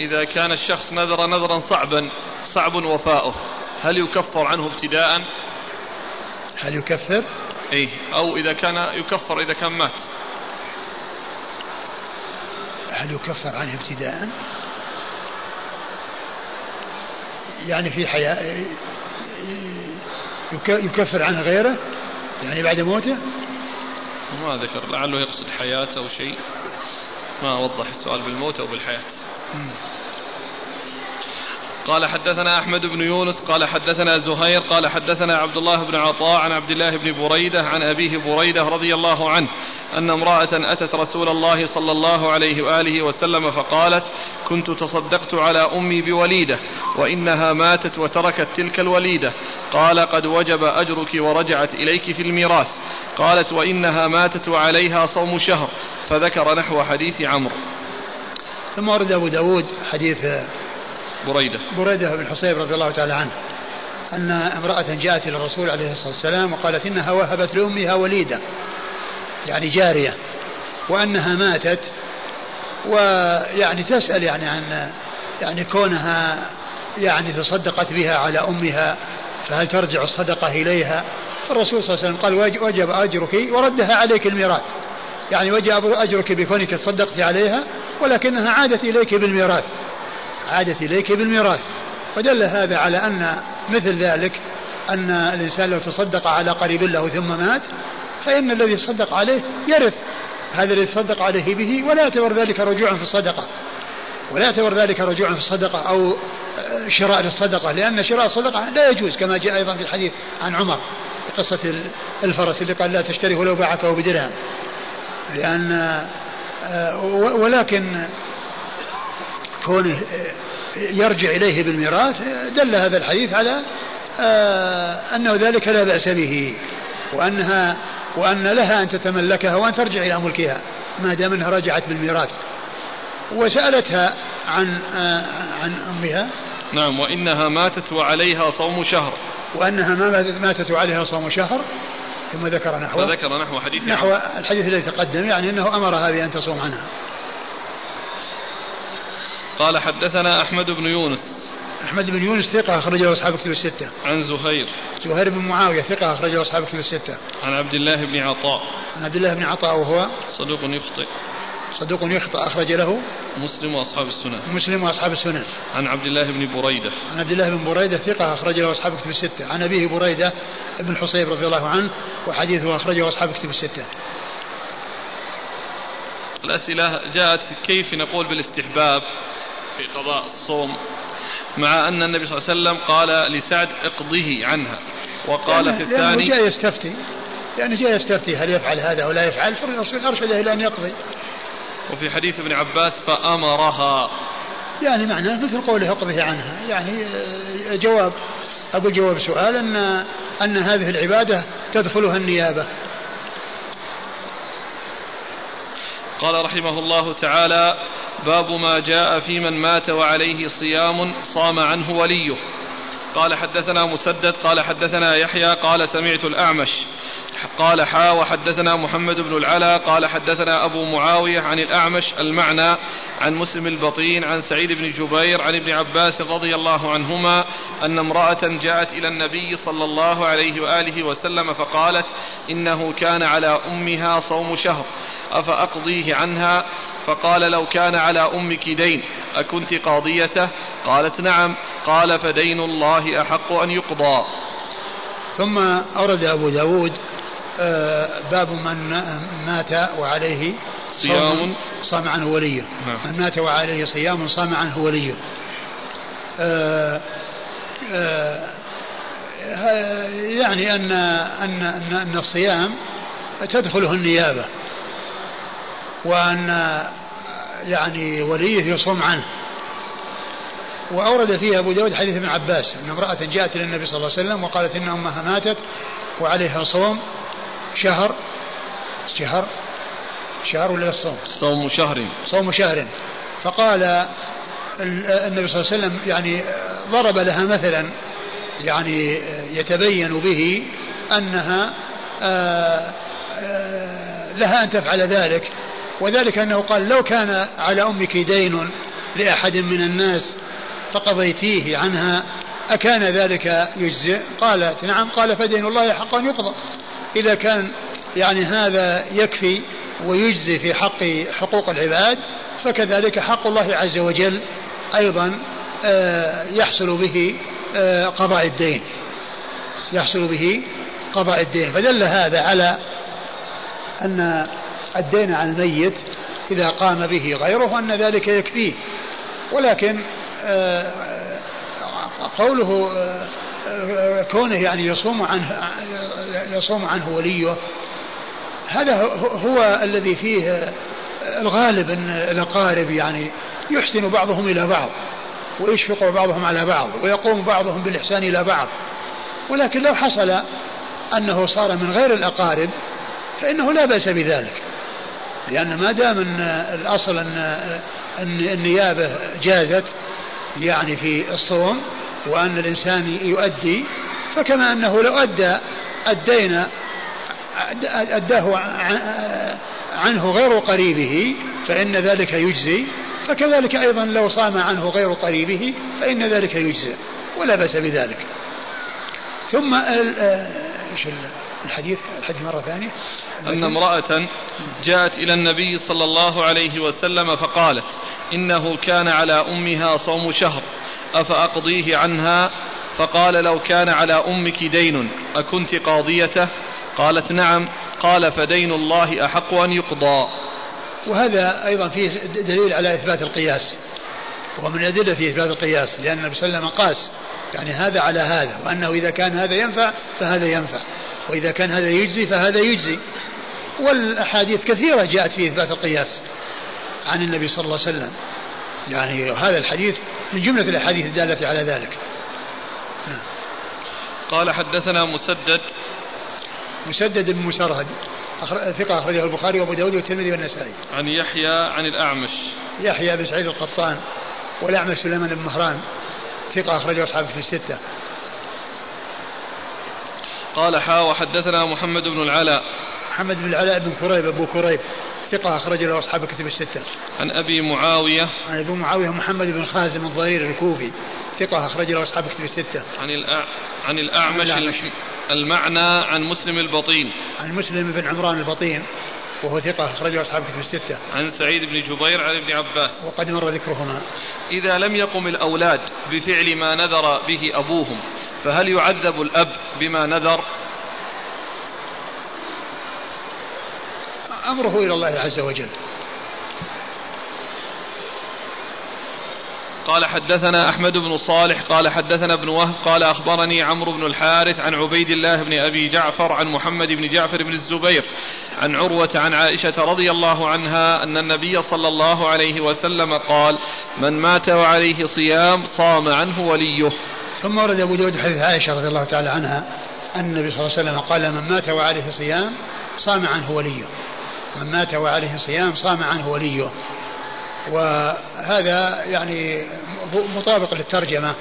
إذا كان الشخص نذر نذرا صعبا صعب وفاؤه. هل يكفر عنه ابتداء؟ هل يكفر؟ إيه. أو إذا كان يكفر إذا كان مات. هل يكفر عنه ابتداء؟ يعني في حياة يكفر عنه غيره؟ يعني بعد موته؟ ما ذكر لعله يقصد حياة أو شيء. ما وضح السؤال بالموت أو بالحياة. قال حدثنا أحمد بن يونس قال حدثنا زهير قال حدثنا عبد الله بن عطاء عن عبد الله بن بريدة عن أبيه بريدة رضي الله عنه أن امرأة أتت رسول الله صلى الله عليه وآله وسلم فقالت كنت تصدقت على أمي بوليدة وإنها ماتت وتركت تلك الوليدة. قال قد وجب أجرك ورجعت إليك في الميراث قالت وإنها ماتت وعليها صوم شهر فذكر نحو حديث عمرو. ثم ورد أبو داود حديث بريدة. بريدة بن حصيب رضي الله تعالى عنه أن امرأة جاءت إلى الرسول عليه الصلاة والسلام وقالت إنها وهبت لأمها وليدة يعني جارية وأنها ماتت ويعني تسأل يعني عن يعني كونها يعني تصدقت بها على أمها فهل ترجع الصدقة إليها؟ فالرسول صلى الله عليه وسلم قال وجب أجرك وردها عليك الميراث. يعني وجب أجرك بكونك تصدقت عليها ولكنها عادت إليك بالميراث. عادت إليك بالميراث. فدل هذا على أن مثل ذلك أن الإنسان لو تصدق على قريب له ثم مات فإن الذي صدق عليه يرث. هذا الذي تصدق عليه به ولا يعتبر ذلك رجوعا في الصدقة. ولا يعتبر ذلك رجوعا في الصدقة أو شراء للصدقة لأن شراء الصدقة لا يجوز كما جاء أيضا في الحديث عن عمر في قصة الفرس اللي قال لا تشتريه ولو باعك بدرهم. لأن آه، ولكن كونه يرجع إليه بالميراث دل هذا الحديث على آه، أنه ذلك لا بأس به وأنها وأن لها أن تتملكها وأن ترجع إلى ملكها ما دام أنها رجعت بالميراث. وسألتها عن آه، عن أمها. نعم وإنها ماتت وعليها صوم شهر. وأنها ما ماتت وعليها صوم شهر. ثم ذكر نحو فذكر نحو حديث نحو الحديث الذي تقدم يعني أنه أمرها بأن تصوم عنها قال حدثنا أحمد بن يونس أحمد بن يونس ثقة أخرج له أصحاب كتب الستة. عن زهير. زهير بن معاوية ثقة أخرج له أصحاب كتب الستة. عن عبد الله بن عطاء. عن عبد الله بن عطاء وهو صدوق يخطئ. صدوق يخطئ أخرج له مسلم وأصحاب السنن. مسلم وأصحاب السنن. عن عبد الله بن بريدة. عن عبد الله بن بريدة ثقة أخرج له أصحاب كتب الستة. عن أبيه بريدة بن حصيب رضي الله عنه وحديثه أخرجه أصحاب كتب الستة. الأسئلة جاءت كيف نقول بالاستحباب في قضاء الصوم مع أن النبي صلى الله عليه وسلم قال لسعد اقضه عنها وقال يعني في الثاني جاء يستفتي يعني جاء يستفتي هل يفعل هذا ولا يفعل فالرسول أرشده إلى أن يقضي وفي حديث ابن عباس فأمرها. يعني معناه مثل قوله اقضه عنها. يعني آه، جواب أقول جواب سؤال أن أن هذه العبادة تدخلها النيابة. قال رحمه الله تعالى باب ما جاء في من مات وعليه صيام صام عنه وليه. قال حدثنا مسدد قال حدثنا يحيى قال سمعت الأعمش. قال حا وحدثنا محمد بن العلا قال حدثنا أبو معاوية عن الأعمش المعنى عن مسلم البطين عن سعيد بن جبير عن ابن عباس رضي الله عنهما أن امرأة جاءت إلى النبي صلى الله عليه وآله وسلم فقالت إنه كان على أمها صوم شهر أفأقضيه عنها؟ فقال لو كان على أمك دين أكنت قاضيته؟ قالت نعم قال فدين الله أحق أن يقضى. ثم أورد أبو داود باب من مات وعليه صيام. صام عنه وليه. نعم. من مات وعليه صيام صام عنه وليه. آه، آه، يعني أن أن أن, أن الصيام تدخله النيابة وأن يعني وليه يصوم عنه. وأورد فيه أبو داود حديث ابن عباس أن امرأة جاءت إلى النبي صلى الله عليه وسلم وقالت إن أمها ماتت وعليها صوم شهر؟ شهر؟ شهر ولا الصوم صوم شهر. صوم شهر. فقال النبي صلى الله عليه وسلم يعني ضرب لها مثلا يعني يتبين به أنها آه، آه، لها أن تفعل ذلك. وذلك أنه قال لو كان على أمك دين لأحد من الناس فقضيتيه عنها أكان ذلك يجزئ؟ قالت نعم قال فدين الله حق أن يقضى. إذا كان يعني هذا يكفي ويجزي في حق حقوق العباد فكذلك حق الله عز وجل أيضا آه، يحصل به آه، قضاء الدين. يحصل به قضاء الدين. فدل هذا على أن الدين على الميت إذا قام به غيره أن ذلك يكفيه. ولكن آه، قوله كونه يعني يصوم عنه يصوم عنه وليه. هذا هو الذي فيه الغالب إن الأقارب يعني يحسن بعضهم إلى بعض ويشفق بعضهم على بعض ويقوم بعضهم بالإحسان إلى بعض. ولكن لو حصل أنه صار من غير الأقارب فإنه لا بأس بذلك. لأن ما دام إن الأصل إن النيابة جازت يعني في الصوم وأن الإنسان يؤدي فكما أنه لو أدى الدين أداه عنه غير قريبه فإن ذلك يجزي فكذلك أيضا لو صام عنه غير قريبه فإن ذلك يجزي ولا بأس بذلك. ثم إيش الحديث الحديث مرة ثانية. أن امرأة جاءت إلى النبي صلى الله عليه وسلم فقالت إنه كان على أمها صوم شهر. أفأقضيه عنها؟ فقال لو كان على أمك دين أكنت قاضيته؟ قالت نعم. قال فدين الله أحق أن يقضى. وهذا أيضا فيه دليل على إثبات القياس. ومن أدلة في إثبات القياس لأن النبي صلى الله عليه وسلم قاس يعني هذا على هذا وأنه إذا كان هذا ينفع فهذا ينفع. وإذا كان هذا يجزي فهذا يجزي. والأحاديث كثيرة جاءت في إثبات القياس عن النبي صلى الله عليه وسلم. يعني هذا الحديث من جملة الأحاديث الدالة على ذلك. قال حدثنا مسدد مسدد بن مسرهد ثقة أخرجه البخاري وأبو داود والترمذي والنسائي. عن يحيى عن الأعمش. يحيى بن سعيد القطان والأعمش سليمان بن مهران ثقة أخرجه أصحابه في الستة. قال حا وحدثنا محمد بن العلاء. محمد بن العلاء بن كريب أبو كريب ثقة أخرج له أصحاب الكتب الستة. عن أبي معاوية. عن أبي معاوية محمد بن خازم الضرير الكوفي ثقة أخرج له أصحاب الكتب الستة. عن الأع... عن الأعمش, عن الأعمش. المعنى عن مسلم البطين. عن مسلم بن عمران البطين وهو ثقة أخرجه أصحاب الكتب الستة. عن سعيد بن جبير عن ابن عباس. وقد مر ذكرهما. إذا لم يقم الأولاد بفعل ما نذر به أبوهم فهل يعذب الأب بما نذر؟ أمره إلى الله عز وجل. قال حدثنا أحمد بن صالح قال حدثنا ابن وهب قال أخبرني عمرو بن الحارث عن عبيد الله بن أبي جعفر عن محمد بن جعفر بن الزبير عن عروة عن عائشة رضي الله عنها أن النبي صلى الله عليه وسلم قال من مات وعليه صيام صام عنه وليه. ثم ورد أبو داود حديث عائشة رضي الله تعالى عنها أن النبي صلى الله عليه وسلم قال من مات وعليه صيام صام عنه وليه. من مات وعليه صيام صام عنه وليه. وهذا يعني مطابق للترجمة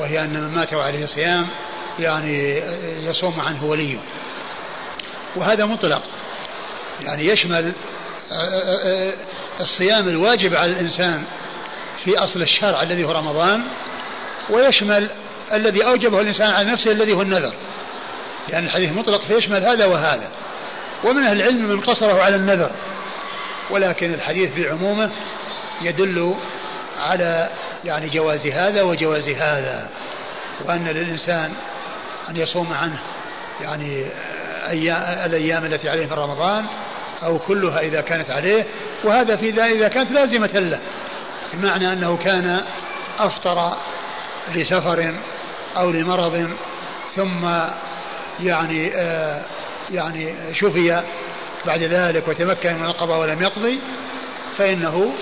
وهي أن من مات وعليه صيام يعني يصوم عنه وليه. وهذا مطلق. يعني يشمل الصيام الواجب على الإنسان في أصل الشرع الذي هو رمضان ويشمل الذي أوجبه الإنسان على نفسه الذي هو النذر. لأن الحديث مطلق فيشمل هذا وهذا. ومن أهل العلم من قصره على النذر. ولكن الحديث بعمومه يدل على يعني جواز هذا وجواز هذا وأن للإنسان أن يصوم عنه يعني أيام الأيام التي عليه في رمضان أو كلها إذا كانت عليه وهذا في ذلك إذا كانت لازمة له بمعنى أنه كان أفطر لسفر أو لمرض ثم يعني آه يعني شفي بعد ذلك وتمكن من القضاء ولم يقضي فإنه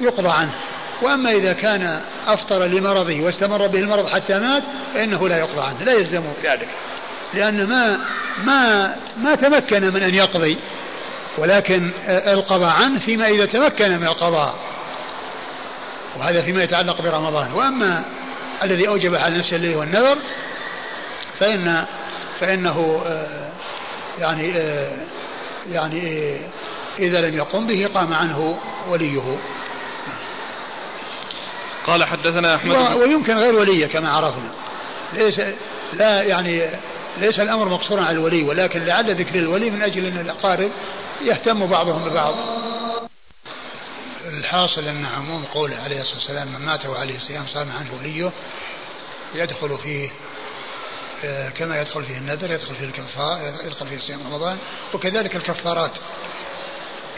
يقضى عنه. وأما إذا كان أفطر لمرضه واستمر به المرض حتى مات فإنه لا يقضى عنه لا يلزمه. ذلك لأن ما ما ما تمكن من أن يقضي ولكن القضاء عنه فيما إذا تمكن من القضاء. وهذا فيما يتعلق برمضان. وأما الذي أوجب على نفسه الذي هو النذر فإن فإنه آه، يعني آه، يعني آه، إذا لم يقم به قام عنه وليه قال حدثنا أحمد. ويمكن غير ولية كما عرفنا ليس لا يعني ليس الأمر مقصورا على الولي ولكن لعل ذكر الولي من أجل أن الأقارب يهتم بعضهم ببعض الحاصل أن عموم قوله عليه الصلاة والسلام من مات وعليه صيام صام عنه وليه يدخل فيه كما يدخل فيه النذر يدخل فيه الكفار يدخل فيه صيام رمضان وكذلك الكفارات.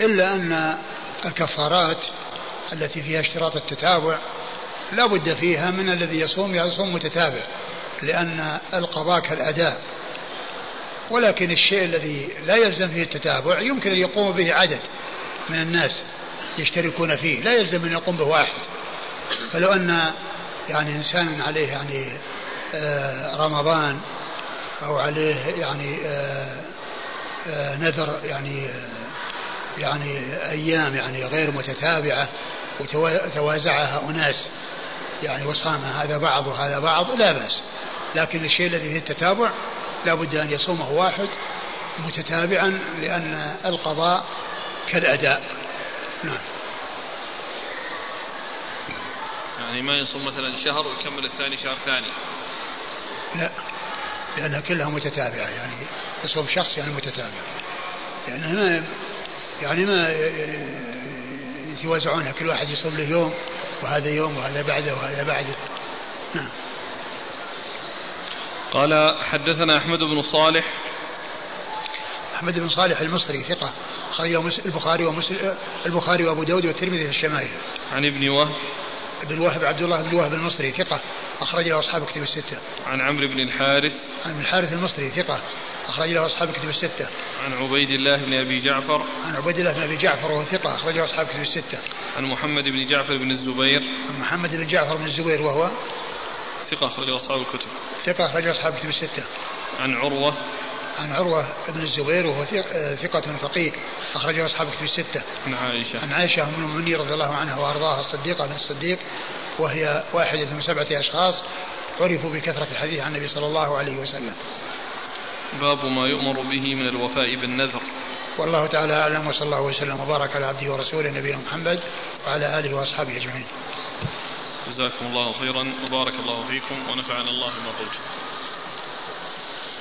إلا أن الكفارات التي فيها اشتراط التتابع لا بد فيها من الذي يصوم يصوم متتابع لأن القضاء كالأداء. ولكن الشيء الذي لا يلزم فيه التتابع يمكن أن يقوم به عدد من الناس يشتركون فيه لا يلزم أن يقوم به واحد. فلو أن يعني إنسان عليه يعني آه رمضان أو عليه يعني آه آه نذر يعني آه يعني أيام يعني غير متتابعة وتوازعها أناس يعني وصام هذا بعض وهذا بعض لا بأس. لكن الشيء الذي فيه التتابع لا بد أن يصومه واحد متتابعا لأن القضاء كالأداء. نعم. يعني ما يصوم مثلا شهر ويكمل الثاني شهر ثاني. لا. لأنها كلها متتابعة يعني يصوم شخص يعني متتابع. يعني ما يعني ما يتوازعونها كل واحد يصوم له يوم وهذا يوم وهذا بعده وهذا بعده. نعم. قال حدثنا أحمد بن صالح. أحمد بن صالح المصري ثقة. أخرجه البخاري ومسلم البخاري وأبو داود والترمذي في الشمائل. عن ابن وهب. بن وهب عبد الله بن وهب المصري ثقة أخرج له أصحاب كتب الستة. عن عمرو بن الحارث. عن ابن الحارث المصري ثقة أخرج له أصحاب كتب الستة. عن عبيد الله بن أبي جعفر. عن عبيد الله بن أبي جعفر وهو ثقة أخرج له أصحاب كتب الستة. عن محمد بن جعفر بن الزبير. عن محمد بن جعفر بن الزبير وهو ثقة أخرج أصحاب الكتب. ثقة أخرج أصحاب كتب الستة. عن عروة عن عروة بن الزبير وهو ثقة فقيه أخرجه أصحاب كتب الستة. عن عائشة. عن عائشة أم المؤمنين رضي الله عنها وأرضاها الصديقة بن الصديق وهي واحدة من سبعة أشخاص عرفوا بكثرة الحديث عن النبي صلى الله عليه وسلم باب ما يؤمر به من الوفاء بالنذر والله تعالى أعلم وصلى الله وسلم وبارك على عبده ورسوله نبينا محمد وعلى آله وأصحابه أجمعين جزاكم الله خيرا وبارك الله فيكم ونفعنا الله بما قلتم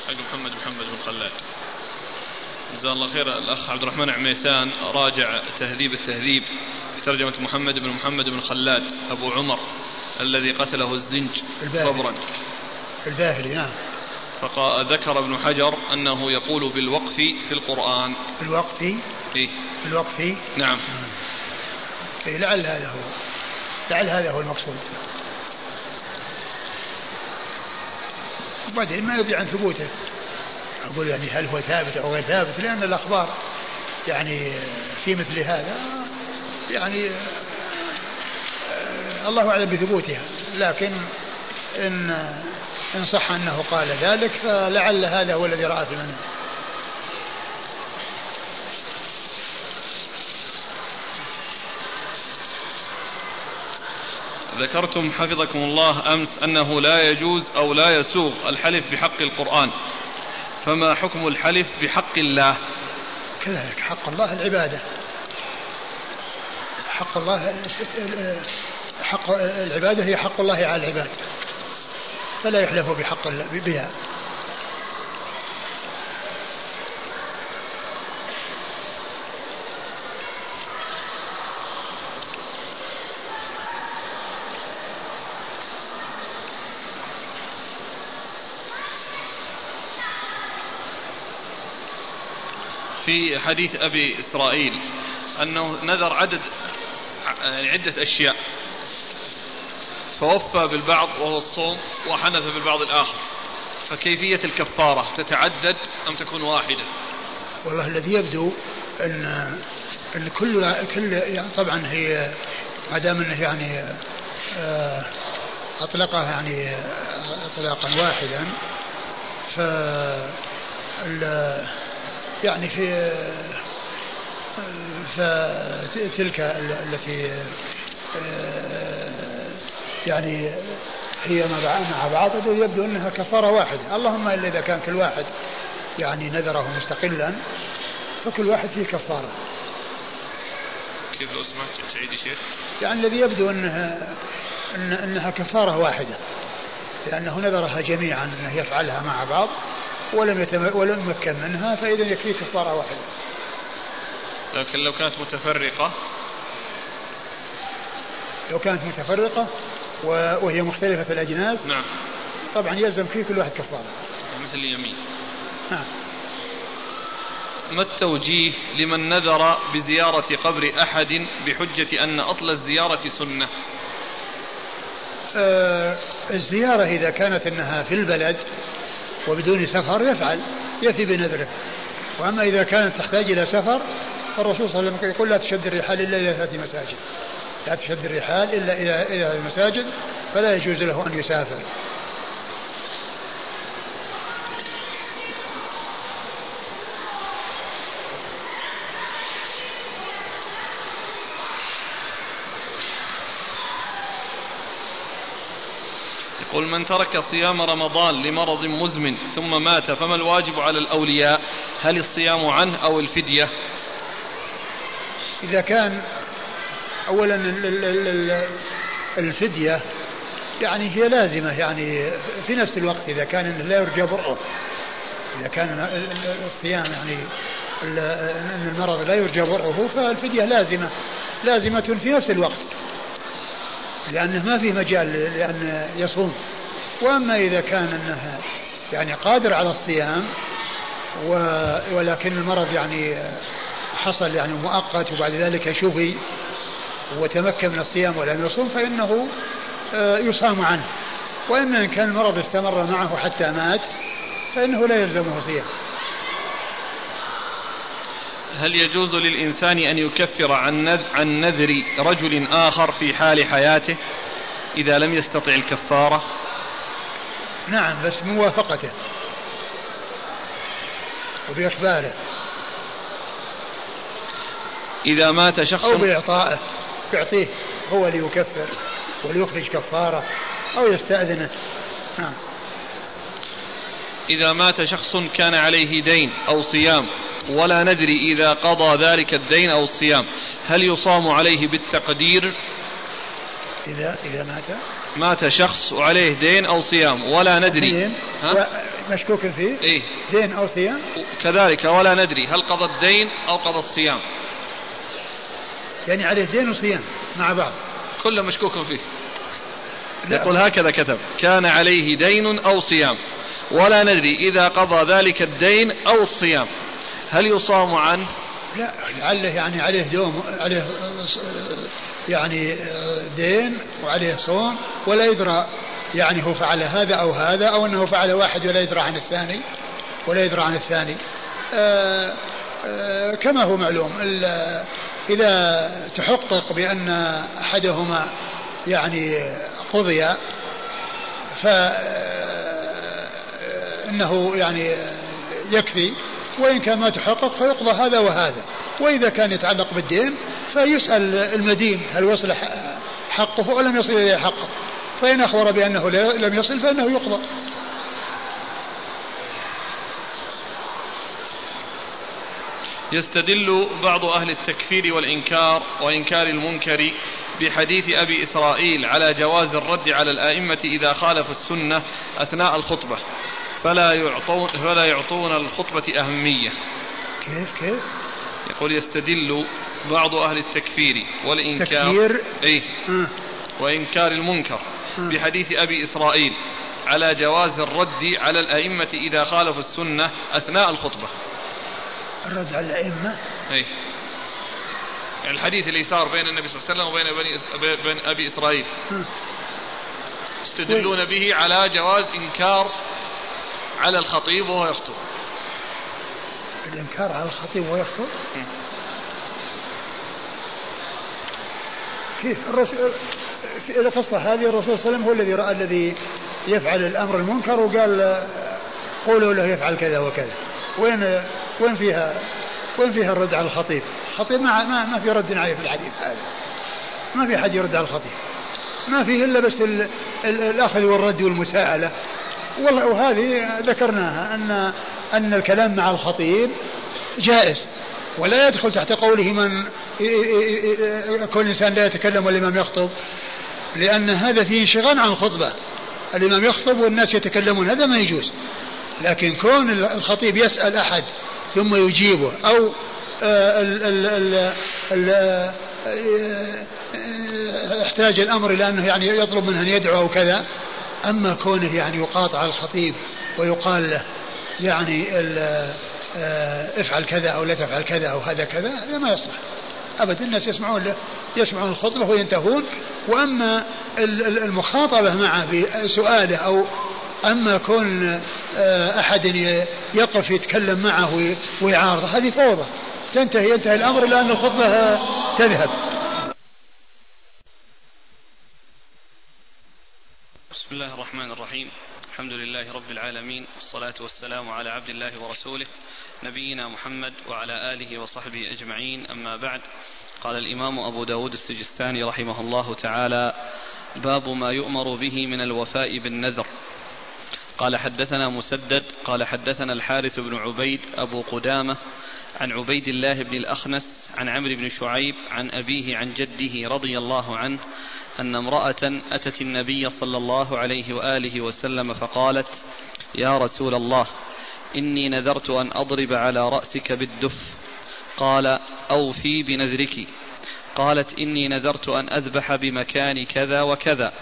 حق محمد محمد بن خلاد جزاه الله خير الأخ عبد الرحمن عميسان راجع تهذيب التهذيب في ترجمه محمد بن محمد بن خلاد أبو عمر الذي قتله الزنج الباهلي. صبرا. الباهلي نعم. فذكر ابن حجر أنه يقول بالوقف في القرآن. في الوقف إيه؟ في الوقف نعم. إيه لعل هذا هو لعل هذا هو المقصود. وبعدين ما يدري عن ثبوته. أقول يعني هل هو ثابت أو غير ثابت؟ لأن الأخبار يعني في مثل هذا يعني آه، الله أعلم بثبوتها. لكن إن إن صح أنه قال ذلك فلعل هذا هو الذي رأى في منه. ذكرتم حفظكم الله أمس أنه لا يجوز أو لا يسوغ الحلف بحق القرآن. فما حكم الحلف بحق الله؟ كذلك حق الله العبادة. حق الله حق العبادة هي حق الله على العباد. فلا يحلف بحق بها. في حديث أبي إسرائيل أنه نذر عدد يعني عدة أشياء. فوفى بالبعض وهو الصوم وحنث بالبعض الآخر. فكيفية الكفارة تتعدد أم تكون واحدة؟ والله الذي يبدو أن أن كل كل يعني طبعا هي ما دام أنه يعني آه، أطلقها يعني اطلاقا واحدا ف يعني في فتلك التي يعني هي مع بعض يبدو أنها كفارة واحدة. اللهم إلا إذا كان كل واحد يعني نذره مستقلا فكل واحد فيه كفارة. كيف لو سمحت تعيد شيخ؟ يعني الذي يبدو انه إن أنها كفارة واحدة لأنه نذرها جميعا أنه يفعلها مع بعض. ولم يتم ولم يمكن منها فإذا يكفي كفارة واحدة لكن لو كانت متفرقة. لو كانت متفرقة وهي مختلفة الأجناس نعم. طبعا يلزم في كل واحد كفارة. مثل اليمين. نعم. ما التوجيه لمن نذر بزيارة قبر أحد بحجة أن أصل الزيارة سنة؟ آه الزيارة إذا كانت أنها في البلد وبدون سفر يفعل يفي بنذره. وأما إذا كانت تحتاج إلى سفر فالرسول صلى الله عليه وسلم يقول لا تشد الرحال إلا إلى ثلاث مساجد. لا تشد الرحال إلا إلى إلى المساجد فلا يجوز له أن يسافر. يقول من ترك صيام رمضان لمرض مزمن ثم مات فما الواجب على الأولياء؟ هل الصيام عنه أو الفدية؟ إذا كان أولا الفدية يعني هي لازمة يعني في نفس الوقت إذا كان لا يرجى برؤه. إذا كان الصيام يعني أن المرض لا يرجى برؤه فالفدية لازمة لازمة في نفس الوقت. لأنه ما في مجال لأن يصوم. وأما إذا كان أنه يعني قادر على الصيام ولكن المرض يعني حصل يعني مؤقت وبعد ذلك شفي وتمكن من الصيام ولم يصوم فإنه آه، يصام عنه. وإما إن كان المرض استمر معه حتى مات فإنه لا يلزمه صيام. هل يجوز للإنسان أن يكفر عن عن نذر رجل آخر في حال حياته إذا لم يستطع الكفارة؟ نعم بس موافقته وبإخباره. إذا مات شخص أو بإعطائه يعطيه هو ليكفر وليخرج كفارة أو يستأذنه. نعم. إذا مات شخص كان عليه دين أو صيام ولا ندري إذا قضى ذلك الدين أو الصيام. هل يصام عليه بالتقدير؟ إذا إذا مات؟ مات شخص وعليه دين أو صيام ولا ندري. دين. ها؟ مشكوك فيه؟ إيه؟ دين أو صيام؟ كذلك ولا ندري هل قضى الدين أو قضى الصيام. يعني عليه دين وصيام مع بعض. كله مشكوك فيه. يقول هكذا كتب كان عليه دين أو صيام. ولا ندري إذا قضى ذلك الدين أو الصيام. هل يصام عنه لا لعله يعني عليه دوم عليه يعني دين وعليه صوم ولا يدرى يعني هو فعل هذا أو هذا أو أنه فعل واحد ولا يدرى عن الثاني ولا يدرى عن الثاني. آآ آآ كما هو معلوم إذا تحقق بأن أحدهما يعني قضي فإنه يعني يكفي وإن كان ما تحقق فيقضى هذا وهذا. وإذا كان يتعلق بالدين فيسأل المدين هل وصل حقه أو لم يصل إليه حقه. فإن أخبر بأنه لم يصل فإنه يقضى. يستدل بعض أهل التكفير والإنكار وإنكار المنكر بحديث أبي إسرائيل على جواز الرد على الآئمة إذا خالفوا السنة أثناء الخطبة. فلا يعطون فلا يعطون الخطبة أهمية. كيف كيف؟ يقول يستدل بعض أهل التكفير والإنكار تكفير؟ إيه. وإنكار المنكر بحديث أبي إسرائيل على جواز الرد على الأئمة إذا خالفوا السنة أثناء الخطبة. الرد على الأئمة؟ أي الحديث اللي صار بين النبي صلى الله عليه وسلم وبين بني بين أبي إسرائيل. يستدلون به على جواز إنكار على الخطيب وهو يخطب. الإنكار على الخطيب وهو يخطب؟ كيف؟ الرسول في القصة هذه الرسول صلى الله عليه وسلم هو الذي رأى الذي يفعل الأمر المنكر وقال قولوا له يفعل كذا وكذا. وين وين فيها وين فيها الرد على الخطيب؟ الخطيب ما, ما, ما في رد عليه في الحديث هذا. ما في حد يرد على الخطيب. ما فيه إلا بس ال ال الأخذ والرد والمساءلة. والله وهذه ذكرناها أن أن الكلام مع الخطيب جائز. ولا يدخل تحت قوله من كل إنسان لا يتكلم والإمام يخطب. لأن هذا فيه انشغال عن الخطبة. الإمام يخطب والناس يتكلمون هذا ما يجوز. لكن كون الخطيب يسأل أحد ثم يجيبه أو آه، ال ال ال احتاج الأمر إلى أنه يعني يطلب منه أن يدعو أو كذا أما كونه يعني يقاطع الخطيب ويقال له يعني آه، افعل كذا أو لا تفعل كذا أو هذا كذا هذا ما يصلح. أبدا الناس يسمعون له يسمعون الخطبة وينتهون. وأما المخاطبة معه بسؤاله أو أما كون آه، أحد يقف يتكلم معه ويعارضه هذه فوضى. تنتهي ينتهي الأمر إلى أن الخطبة تذهب. بسم الله الرحمن الرحيم. الحمد لله رب العالمين والصلاة والسلام على عبد الله ورسوله نبينا محمد وعلى آله وصحبه أجمعين. أما بعد قال الإمام أبو داود السجستاني رحمه الله تعالى باب ما يؤمر به من الوفاء بالنذر قال حدثنا مسدد قال حدثنا الحارث بن عبيد أبو قدامة عن عبيد الله بن الأخنس عن عمرو بن شعيب عن أبيه عن جده رضي الله عنه أن امرأة أتت النبي صلى الله عليه وآله وسلم فقالت يا رسول الله إني نذرت أن أضرب على رأسك بالدف. قال أوفي بنذرك. قالت إني نذرت أن أذبح بمكان كذا وكذا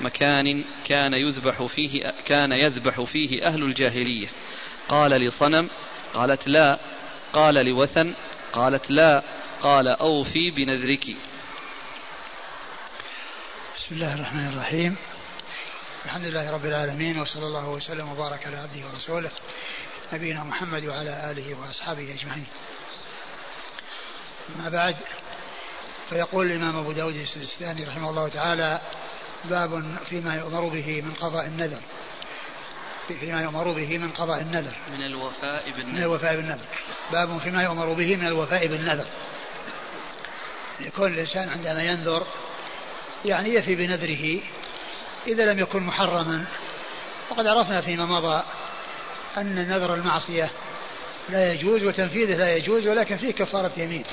مكان كان يذبح فيه كان يذبح فيه أهل الجاهلية. قال لصنم قالت لا. قال لوثن قالت لا. قال أوفي بنذرك. بسم الله الرحمن الرحيم. الحمد لله رب العالمين وصلى الله وسلم وبارك على عبده ورسوله نبينا محمد وعلى آله وأصحابه أجمعين. أما بعد فيقول الإمام أبو داود السيستاني رحمه الله تعالى باب فيما يؤمر به من قضاء النذر. فيما يؤمر به من قضاء النذر. من الوفاء بالنذر. من الوفاء بالنذر. باب فيما يؤمر به من الوفاء بالنذر. لكل الإنسان عندما ينذر يعني يفي بنذره إذا لم يكن محرما. وقد عرفنا فيما مضى أن نذر المعصية لا يجوز وتنفيذه لا يجوز ولكن فيه كفارة يمين.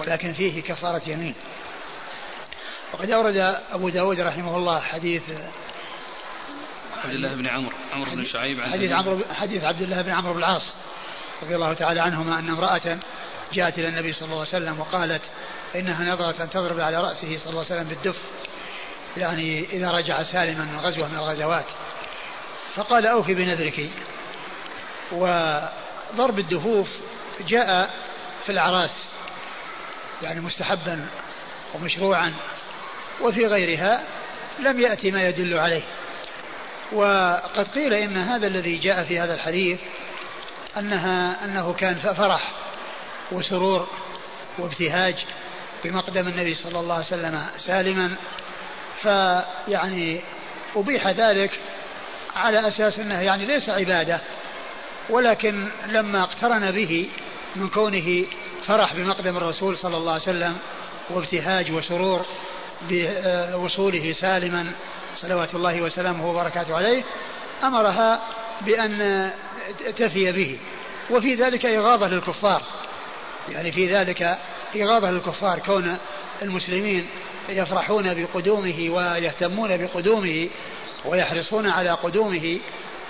ولكن فيه كفارة يمين. وقد أورد أبو داود رحمه الله حديث عبد الله بن عمرو عمرو بن شعيب عن حديث عمرو حديث عبد الله بن عمرو بن العاص رضي الله تعالى عنهما أن امرأة جاءت إلى النبي صلى الله عليه وسلم وقالت إنها نظرت أن تضرب على رأسه صلى الله عليه وسلم بالدف يعني إذا رجع سالما من غزوة من الغزوات. فقال أوفي بنذرك. وضرب الدفوف جاء في الأعراس يعني مستحبا ومشروعا وفي غيرها لم يأتي ما يدل عليه. وقد قيل إن هذا الذي جاء في هذا الحديث أنها أنه كان فرح وسرور وابتهاج. بمقدم النبي صلى الله عليه وسلم سالما فيعني أبيح ذلك على أساس أنه يعني ليس عبادة ولكن لما اقترن به من كونه فرح بمقدم الرسول صلى الله عليه وسلم وابتهاج وسرور بوصوله سالما صلوات الله وسلامه وبركاته عليه أمرها بأن تفي به. وفي ذلك إغاظة للكفار. يعني في ذلك إغاظة للكفار كون المسلمين يفرحون بقدومه ويهتمون بقدومه ويحرصون على قدومه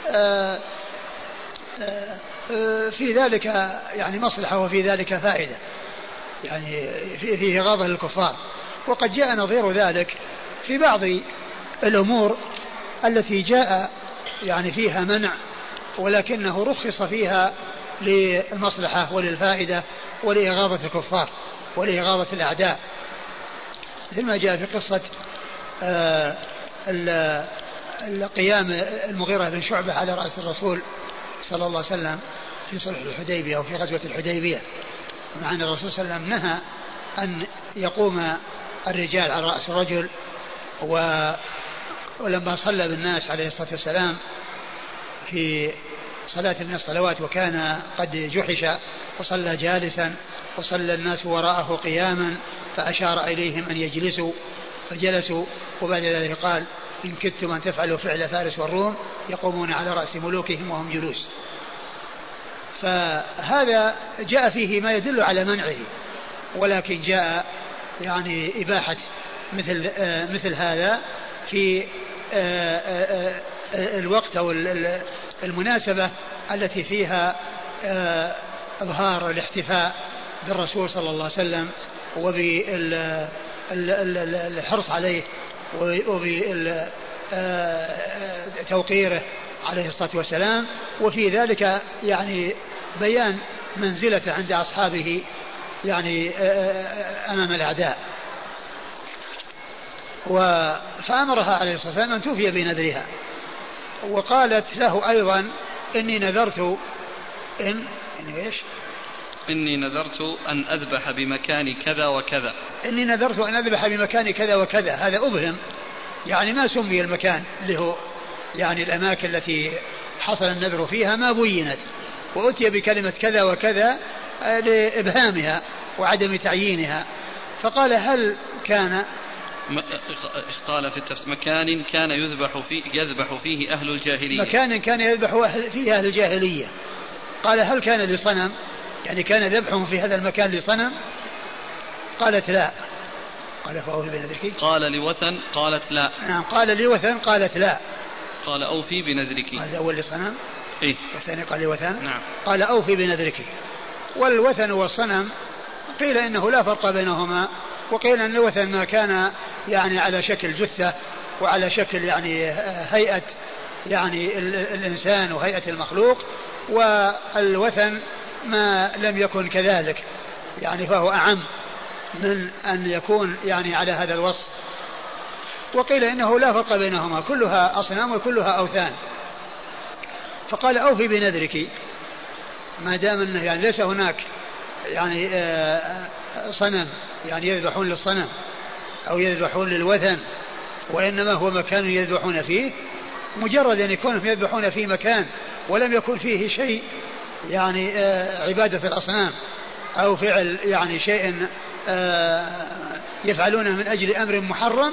آه، آه، آه، في ذلك يعني مصلحة وفي ذلك فائدة. يعني فيه غضب للكفار. وقد جاء نظير ذلك في بعض الأمور التي جاء يعني فيها منع ولكنه رخص فيها للمصلحة وللفائدة ولإغاظة الكفار. ولإغاظة الأعداء. مثل ما جاء في قصة قيام المغيرة بن شعبة على رأس الرسول صلى الله عليه وسلم في صلح الحديبية أو في غزوة الحديبية. مع أن الرسول صلى الله عليه وسلم نهى أن يقوم الرجال على رأس الرجل و ولما صلى بالناس عليه الصلاة والسلام في صلاة من الصلوات وكان قد جحش وصلى جالسا وصلى الناس وراءه قياما فأشار إليهم أن يجلسوا فجلسوا وبعد ذلك قال إن كدتم أن تفعلوا فعل فارس والروم يقومون على رأس ملوكهم وهم جلوس. فهذا جاء فيه ما يدل على منعه ولكن جاء يعني إباحة مثل آه، مثل هذا في آه، الوقت أو المناسبة التي فيها إظهار الاحتفاء بالرسول صلى الله عليه وسلم وبالحرص عليه وبتوقيره عليه الصلاة والسلام. وفي ذلك يعني بيان منزلته عند أصحابه يعني أمام الأعداء. فأمرها عليه الصلاة والسلام أن توفي بنذرها. وقالت له أيضا إني نذرت إن إن إيش؟ إني نذرت أن أذبح بمكان كذا وكذا. إني نذرت أن أذبح بمكان كذا وكذا. هذا أبهم. يعني ما سمي المكان اللي هو يعني الأماكن التي حصل النذر فيها ما بينت. وأتي بكلمة كذا وكذا لإبهامها وعدم تعيينها. فقال هل كان؟ قال في التفسير مكان كان يذبح فيه يذبح فيه أهل الجاهلية. مكان كان يذبح فيه أهل الجاهلية. قال هل كان لصنم يعني كان ذبحهم في هذا المكان لصنم قالت لا. قال فأوفي بنذرك. قال لوثن قالت لا. نعم قال لوثن قالت لا. قال أوفي بنذرك. قال الأول لصنم إيه. والثاني قال لوثن. نعم. قال أوفي بنذرك. والوثن والصنم قيل إنه لا فرق بينهما وقيل أن الوثن ما كان يعني على شكل جثة وعلى شكل يعني هيئة يعني الإنسان وهيئة المخلوق والوثن ما لم يكن كذلك يعني فهو أعم من أن يكون يعني على هذا الوصف. وقيل إنه لا فرق بينهما كلها أصنام وكلها أوثان. فقال أوفي بنذرك ما دام أنه يعني ليس هناك يعني آه، صنم يعني يذبحون للصنم أو يذبحون للوثن وإنما هو مكان يذبحون فيه مجرد أن يكونوا يذبحون في مكان ولم يكن فيه شيء يعني آه، عبادة الأصنام أو فعل يعني شيء آه، يفعلونه من أجل أمر محرم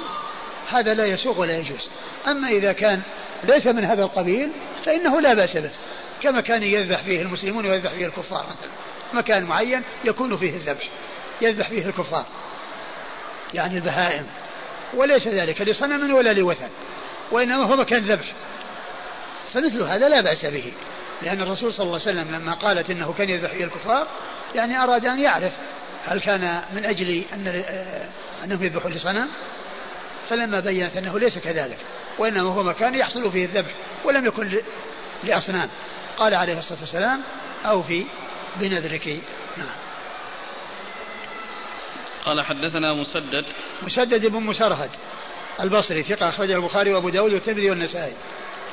هذا لا يسوق ولا يجوز. أما إذا كان ليس من هذا القبيل فإنه لا بأس به كما كان يذبح فيه المسلمون ويذبح فيه الكفار مثلا. مكان معين يكون فيه الذبح يذبح فيه الكفار يعني البهائم. وليس ذلك لصنم ولا لوثن. وإنما هو مكان ذبح. فمثل هذا لا بأس به. لأن الرسول صلى الله عليه وسلم لما قالت إنه كان يذبح فيه الكفار يعني أراد أن يعرف هل كان من أجل أن آه، أنهم يذبحوا لصنم فلما بينت أنه ليس كذلك وإنما هو مكان يحصل فيه الذبح ولم يكن لأصنام. قال عليه الصلاة والسلام أوفي بنذرك. نعم. قال حدثنا مسدد. مسدد بن مسرهد. البصري ثقة أخرجه البخاري وأبو داود والترمذي والنسائي.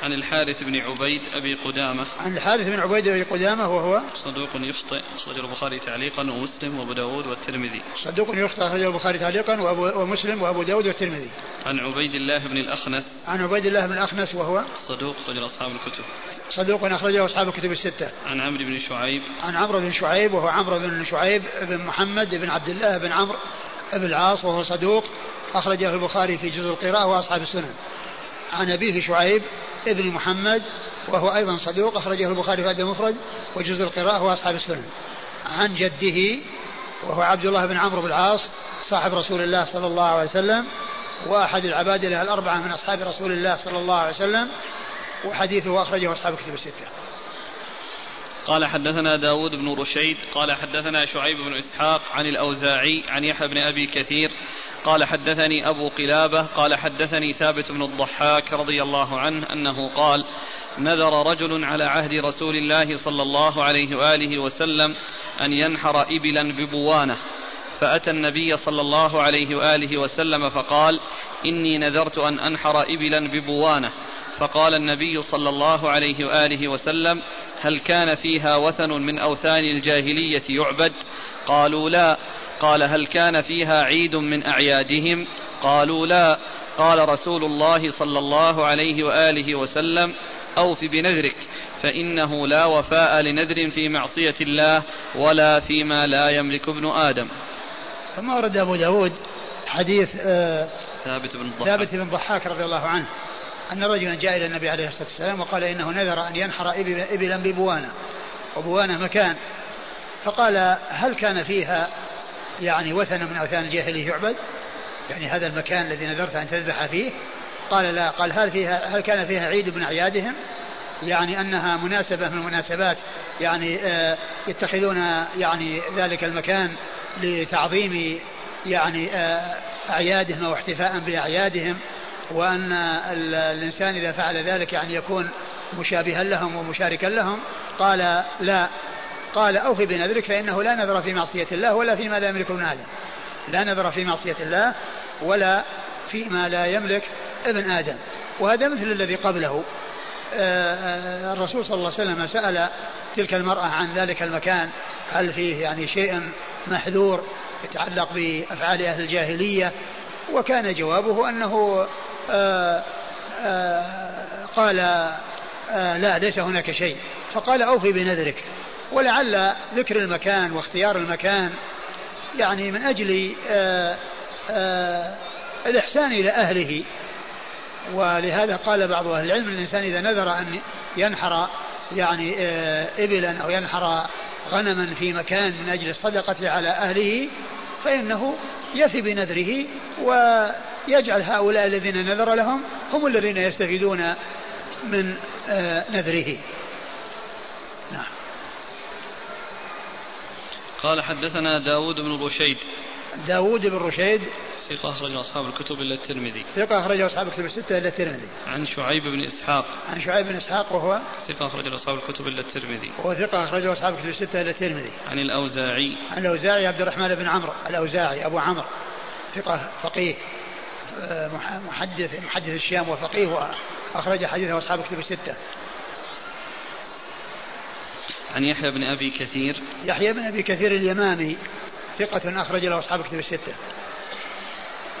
عن الحارث بن عبيد أبي قدامة. عن الحارث بن عبيد أبي قدامة وهو صدوق يخطئ أخرجه البخاري تعليقا ومسلم وأبو داود والترمذي. صدوق يخطئ أخرجه البخاري تعليقا وأبو ومسلم وأبو داود والترمذي. عن عبيد الله بن الأخنس. عن عبيد الله بن الأخنس وهو صدوق أخرجه أصحاب الكتب. صدوق أخرجه أصحاب الكتب الستة. عن عمرو بن شعيب. عن عمرو بن شعيب وهو عمرو بن شعيب بن محمد بن عبد الله بن عمرو بن العاص وهو صدوق. أخرجه البخاري في جزء القراءة وأصحاب السنن. عن أبيه شعيب ابن محمد وهو أيضا صدوق أخرجه البخاري في المفرد وجزء القراءة وأصحاب السنن. عن جده وهو عبد الله بن عمرو بن العاص صاحب رسول الله صلى الله عليه وسلم وأحد العبادلة الأربعة من أصحاب رسول الله صلى الله عليه وسلم وحديثه أخرجه أصحاب كتب الستة. قال حدثنا داود بن رشيد قال حدثنا شعيب بن إسحاق عن الأوزاعي عن يحيى بن أبي كثير قال حدثني أبو قلابة قال حدثني ثابت بن الضحاك رضي الله عنه أنه قال نذر رجل على عهد رسول الله صلى الله عليه وآله وسلم أن ينحر إبلا ببوانة فأتى النبي صلى الله عليه وآله وسلم فقال إني نذرت أن أنحر إبلا ببوانة فقال النبي صلى الله عليه وآله وسلم هل كان فيها وثن من أوثان الجاهلية يعبد؟ قالوا لا قال هل كان فيها عيد من أعيادهم؟ قالوا لا. قال رسول الله صلى الله عليه وآله وسلم أوف بنذرك فإنه لا وفاء لنذر في معصية الله ولا فيما لا يملك ابن آدم. ثم ورد أبو داود حديث آه ثابت بن الضحاك ثابت بن الضحاك رضي الله عنه أن رجلا جاء إلى النبي عليه الصلاة والسلام وقال إنه نذر أن ينحر إبلا ببوانة وبوانة مكان. فقال هل كان فيها يعني وثن من أوثان الجاهلية يعبد. يعني هذا المكان الذي نذرت أن تذبح فيه. قال لا قال هل فيها هل كان فيها عيد من أعيادهم يعني أنها مناسبة من المناسبات. يعني آه يتخذون يعني ذلك المكان لتعظيم يعني آه أعيادهم أو احتفاء بأعيادهم. وأن الإنسان إذا فعل ذلك يعني يكون مشابها لهم ومشاركا لهم. قال لا قال أوفي بنذرك فإنه لا نذر في معصية الله ولا فيما لا يملك ابن آدم. لا نذر في معصية الله ولا فيما لا يملك ابن آدم. وهذا مثل الذي قبله. آه، آه، الرسول صلى الله عليه وسلم سأل تلك المرأة عن ذلك المكان هل فيه يعني شيء محذور يتعلق بأفعال أهل الجاهلية؟ وكان جوابه أنه آه، قال لا ليس هناك شيء. فقال أوفي بنذرك. ولعل ذكر المكان واختيار المكان يعني من أجل آآ آآ الإحسان إلى أهله. ولهذا قال بعض أهل العلم الإنسان إذا نذر أن ينحر يعني آه، إبلا أو ينحر غنما في مكان من أجل الصدقة على أهله فإنه يفي بنذره ويجعل هؤلاء الذين نذر لهم هم الذين يستفيدون من آه، نذره. قال حدثنا داود بن رشيد. داود بن رشيد. ثقة أخرجه أصحاب الكتب إلا الترمذي. ثقة أخرجه أصحاب الكتب الستة إلا الترمذي. عن شعيب بن إسحاق. عن شعيب بن إسحاق وهو؟ ثقة أخرجه أصحاب الكتب إلا الترمذي. وهو ثقة أخرجه أصحاب الكتب الستة إلا الترمذي. عن الأوزاعي. عن الأوزاعي عبد الرحمن بن عمرو. الأوزاعي أبو عمرو. ثقة فقيه. آه، محدث محدث الشام وفقيه وأخرج حديثه أصحاب الكتب الستة. عن يحيى بن أبي كثير. يحيى بن أبي كثير اليمامي ثقة أخرج له أصحاب الكتب الستة.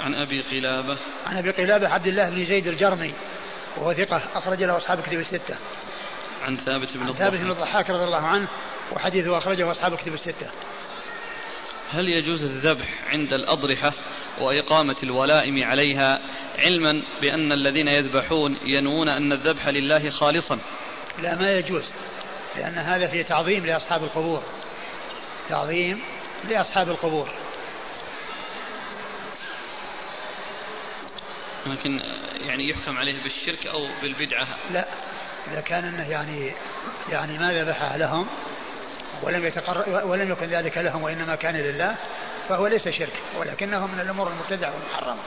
عن أبي قلابة. عن أبي قلابة عبد الله بن زيد الجرمي وهو ثقة أخرج له أصحاب الكتب الستة. عن ثابت بن الضحاك ثابت بن الضحاك رضي الله عنه وحديثه أخرجه أصحاب الكتب الستة. هل يجوز الذبح عند الأضرحة وإقامة الولائم عليها علما بأن الذين يذبحون ينوون أن الذبح لله خالصا؟ لا ما يجوز. لأن هذا فيه تعظيم لأصحاب القبور. تعظيم لأصحاب القبور. لكن يعني يحكم عليه بالشرك أو بالبدعة. لا إذا كان أنه يعني يعني ما ذبحها لهم؟ ولم يتقر ولم يكن ذلك لهم وإنما كان لله فهو ليس شرك ولكنه من الأمور المبتدعة والمحرمة.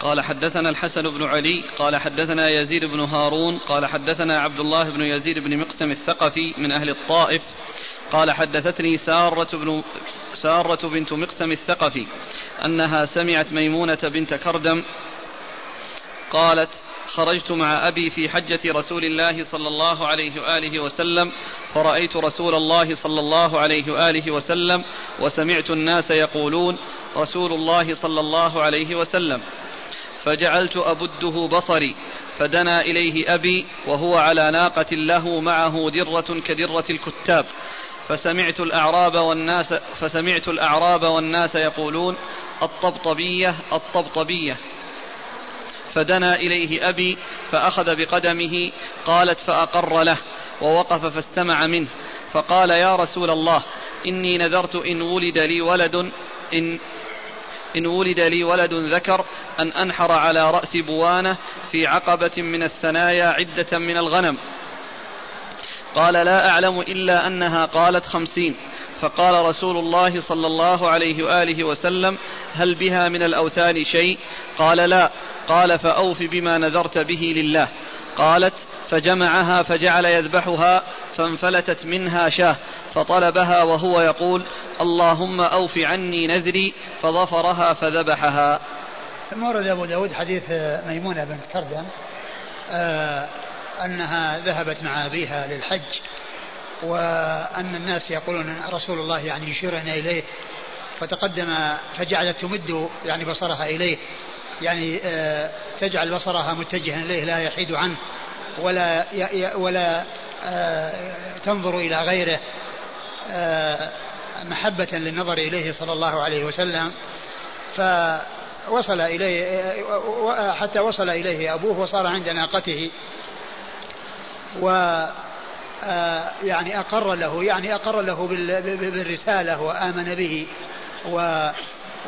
قال حدثنا الحسن بن علي قال حدثنا يزيد بن هارون قال حدثنا عبد الله بن يزيد بن مقسم الثقفي من أهل الطائف قال حدثتني سارة بن سارة بنت مقسم الثقفي أنها سمعت ميمونة بنت كردم قالت خرجت مع أبي في حجة رسول الله صلى الله عليه وآله وسلم فرأيت رسول الله صلى الله عليه وآله وسلم وسمعت الناس يقولون رسول الله صلى الله عليه وسلم. فجعلت أبده بصري فدنا إليه أبي وهو على ناقة له معه درة كدرة الكتاب. فسمعت الأعراب والناس فسمعت الأعراب والناس يقولون الطبطبية الطبطبية. فدنا إليه أبي فأخذ بقدمه قالت فأقر له ووقف فاستمع منه. فقال يا رسول الله إني نذرت إن ولد لي ولد إن إن ولد لي ولد ذكر أن أنحر على رأس بوانة في عقبة من الثنايا عدة من الغنم. قال لا أعلم إلا أنها قالت خمسين. فقال رسول الله صلى الله عليه وآله وسلم هل بها من الأوثان شيء؟ قال لا. قال فأوف بما نذرت به لله. قالت فجمعها فجعل يذبحها فانفلتت منها شاه فطلبها وهو يقول اللهم أوف عني نذري فظفرها فذبحها. ثم ورد أبو داود حديث ميمونة بنت كردم آه أنها ذهبت مع أبيها للحج وأن الناس يقولون رسول الله يعني يشيرنا إليه فتقدم فجعلت تمد يعني بصرها إليه يعني آه، تجعل بصرها متجها إليه لا يحيد عنه. ولا ولا آه، تنظر إلى غيره آه، محبة للنظر إليه صلى الله عليه وسلم. فوصل إليه حتى وصل إليه أبوه وصار عند ناقته. و آه، يعني أقر له يعني أقر له بالرسالة وآمن به. و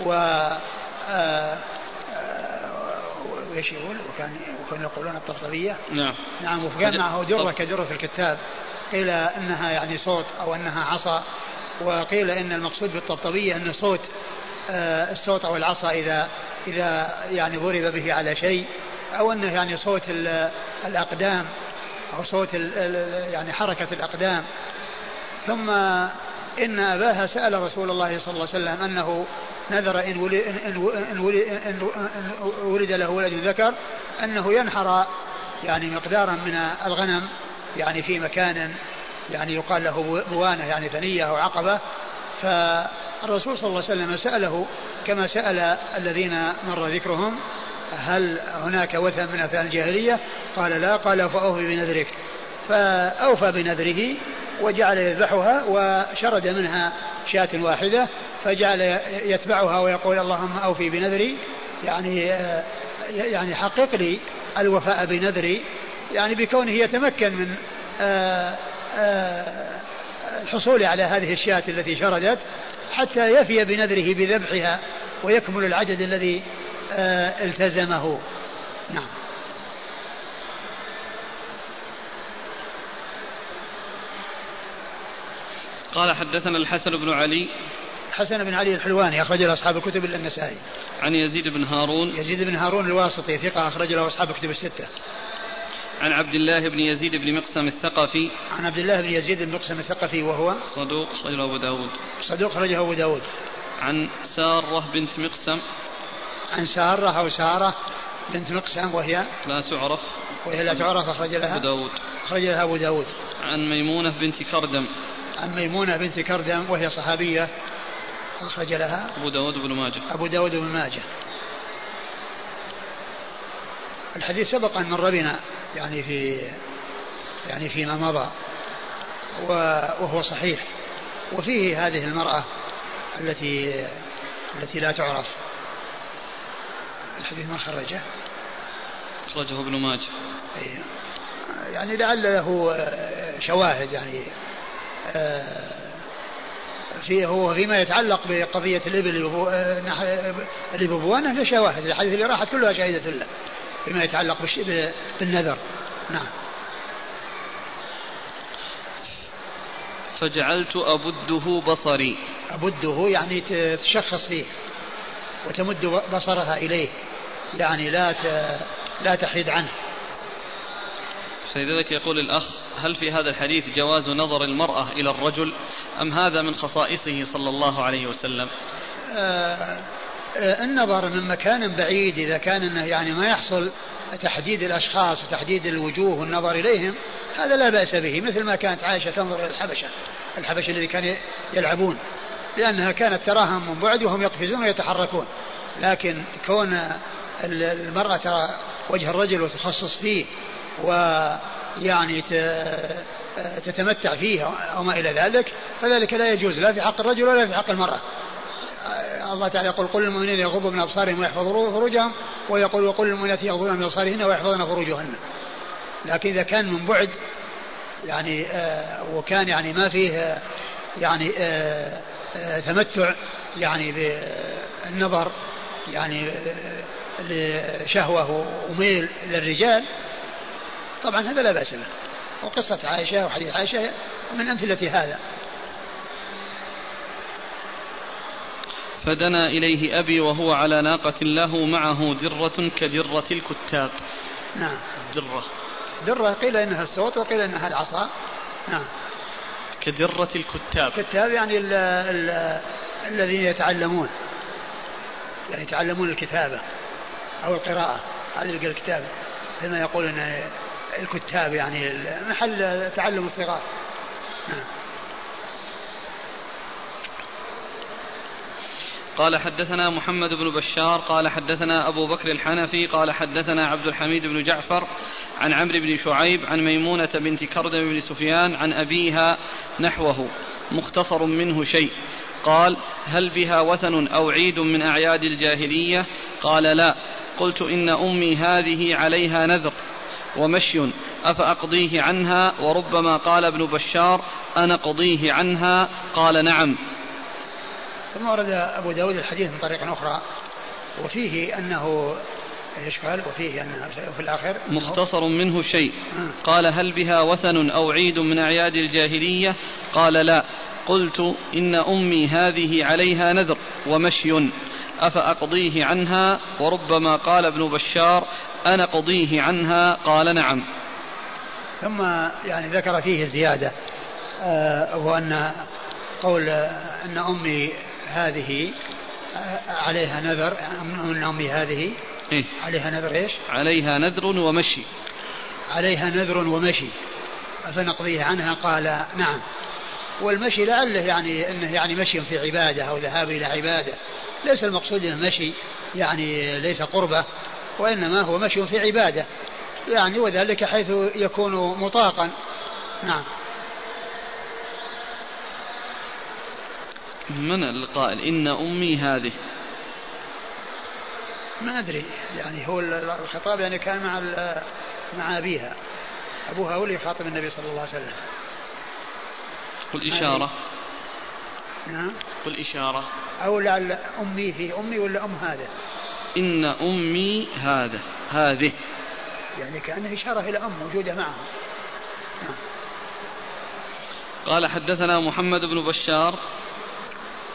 و وايش يقول؟ وكان وكانوا يقولون الطبطبية. نعم. نعم وكان معه دره كدره الكتاب. قيل إنها يعني صوت أو إنها عصا. وقيل إن المقصود بالطبطبية إن صوت آه الصوت أو العصا اذا إذا يعني ضرب به على شيء أو إنه يعني صوت الأقدام أو صوت يعني حركة الأقدام. ثم إن أباها سأل رسول الله صلى الله عليه وسلم أنه نذر إن ولد, إن, إن, ولد, إن ولد له ولد ذكر أنه ينحر يعني مقدارا من الغنم يعني في مكان يعني يقال له بوانة يعني ثنية أو عقبة. فالرسول صلى الله عليه وسلم سأله كما سأل الذين مر ذكرهم هل هناك وثن من أثناء الجاهلية؟ قال لا قال فأوفي بنذرك. فأوفى بنذره وجعل يذبحها وشرد منها شاة واحدة. فجعل يتبعها ويقول اللهم أوفي بنذري يعني يعني حقق لي الوفاء بنذري يعني بكونه يتمكن من الحصول على هذه الشاة التي شردت حتى يفي بنذره بذبحها ويكمل العدد الذي التزمه. نعم. قال حدثنا الحسن بن علي حسن بن علي الحلواني أخرج له أصحاب الكتب إلا النسائي. عن يزيد بن هارون. يزيد بن هارون الواسطي ثقة أخرج له أصحاب الكتب الستة. عن عبد الله بن يزيد بن مقسم الثقفي. عن عبد الله بن يزيد بن مقسم الثقفي وهو؟ صدوق أخرجه أبو داود. صدوق أخرجه أبو داود. عن سارة بنت مقسم. عن سارة أو سارة بنت مقسم وهي؟ لا تعرف. وهي لا تعرف أخرج لها. أبو داود. أخرج لها أبو داود. عن ميمونة بنت كردم. عن ميمونة بنت كردم وهي صحابية. أخرج لها أبو داود بن ماجه. أبو داود بن ماجه. الحديث سبق أن مر بنا يعني في يعني فيما مضى وهو صحيح. وفيه هذه المرأة التي التي لا تعرف. الحديث من خرجه؟ أخرجه ابن ماجه. يعني لعل له شواهد يعني في هو فيما يتعلق بقضية الإبل الإبوانة له شواهد. الحديث اللي راحت كلها شهيدة له فيما يتعلق بالنذر. نعم. فجعلت أبده بصري. أبده يعني تشخص فيه وتمد بصرها إليه. يعني لا لا تحيد عنه. فلذلك يقول الأخ هل في هذا الحديث جواز نظر المرأة إلى الرجل أم هذا من خصائصه صلى الله عليه وسلم؟ آه آه النظر من مكان بعيد إذا كان أنه يعني ما يحصل تحديد الأشخاص وتحديد الوجوه والنظر إليهم هذا لا بأس به مثل ما كانت عائشة تنظر إلى الحبشة الحبشة الذي كانوا يلعبون لأنها كانت تراهم من بعد وهم يقفزون ويتحركون لكن كون المرأة ترى وجه الرجل وتخصص فيه ويعني تتمتع فيه أو ما إلى ذلك فذلك لا يجوز لا في حق الرجل ولا في حق المرأة. الله تعالى يقول قل للمؤمنين يغضوا من أبصارهم ويحفظوا فروجهم ويقول وقل للمؤمنات يغضون من أبصارهن ويحفظن فروجهن. لكن إذا كان من بعد يعني آه وكان يعني ما فيه يعني آه آه تمتع يعني بالنظر يعني لشهوة وميل للرجال طبعا هذا لا بأس به. وقصة عائشة وحديث عائشة من أمثلة هذا. فدنا إليه أبي وهو على ناقة له معه درة كدرة الكتاب نعم. درة. درة قيل إنها الصوت وقيل إنها العصا. نعم. كدرة الكتاب الكتاب يعني ال ال الذين يتعلمون. يعني يتعلمون الكتابة أو القراءة. هذا الكتابة. كما يقول أن الكتاب يعني محل تعلم الصغار. نعم. قال حدثنا محمد بن بشار قال حدثنا أبو بكر الحنفي قال حدثنا عبد الحميد بن جعفر عن عمرو بن شعيب عن ميمونة بنت كردم بن سفيان عن أبيها نحوه مختصر منه شيء. قال هل بها وثن أو عيد من أعياد الجاهلية؟ قال لا قلت إن أمي هذه عليها نذر. ومشي أفأقضيه عنها؟ وربما قال ابن بشار أنا قضيه عنها؟ قال نعم. ثم ورد أبو داود الحديث من طريق أخرى وفيه أنه إيش قال وفيه أنه في الآخر مختصر منه شيء. آه. قال هل بها وثن أو عيد من أعياد الجاهلية؟ قال لا. قلت إن أمي هذه عليها نذر ومشي. أفأقضيه عنها؟ وربما قال ابن بشار أنا قضيه عنها؟ قال نعم. ثم يعني ذكر فيه زيادة آه هو أن قول أن أمي هذه آه عليها نذر أن أمي هذه إيه؟ عليها نذر إيش؟ عليها نذر ومشي. عليها نذر ومشي. أفنقضيه عنها قال نعم. والمشي لعله يعني إنه يعني مشي في عبادة أو ذهاب إلى عبادة. ليس المقصود إنه مشي يعني ليس قربة. وإنما هو مشي في عبادة. يعني وذلك حيث يكون مطاقا. نعم. من القائل؟ إن أمي هذه. ما أدري. يعني هو الخطاب يعني كان مع مع أبيها. أبوها هو اللي يخاطب النبي صلى الله عليه وسلم. قل إشارة. نعم. قل إشارة. أو لعل أمي هي. أمي ولا أم هذا؟ إن أمي هذا هذه. يعني كأنه إشارة إلى أم موجودة معها. قال حدثنا محمد بن بشار.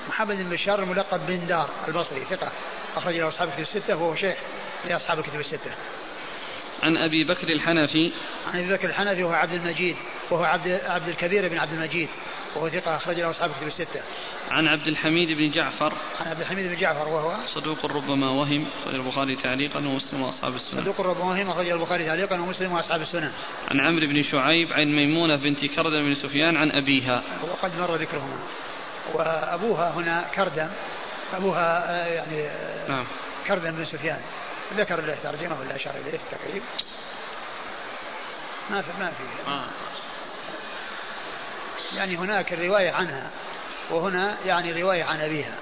محمد بن بشار الملقب بن دار البصري ثقة. أخرج له أصحاب الكتب الستة وهو شيخ لأصحاب الكتب الستة. عن أبي بكر الحنفي. عن أبي بكر الحنفي وهو عبد المجيد وهو عبد عبد الكبير بن عبد المجيد. وهو ثقة أخرج له أصحاب الكتب الستة. عن عبد الحميد بن جعفر عن عبد الحميد بن جعفر وهو صدوق ربما وهم أخرج البخاري تعليقا ومسلم وأصحاب السنن. صدوق ربما وهم أخرج البخاري تعليقا ومسلم وأصحاب السنن. عن عمرو بن شعيب عن ميمونة بنت كردم بن سفيان عن أبيها. وقد مر ذكرهما. وأبوها هنا كردم أبوها آه، يعني آه، نعم. كردم بن سفيان ذكر له ترجمه ولا أشار إليه تقريب ما في ما في آه. يعني هناك الرواية عنها وهنا يعني رواية عن أبيها.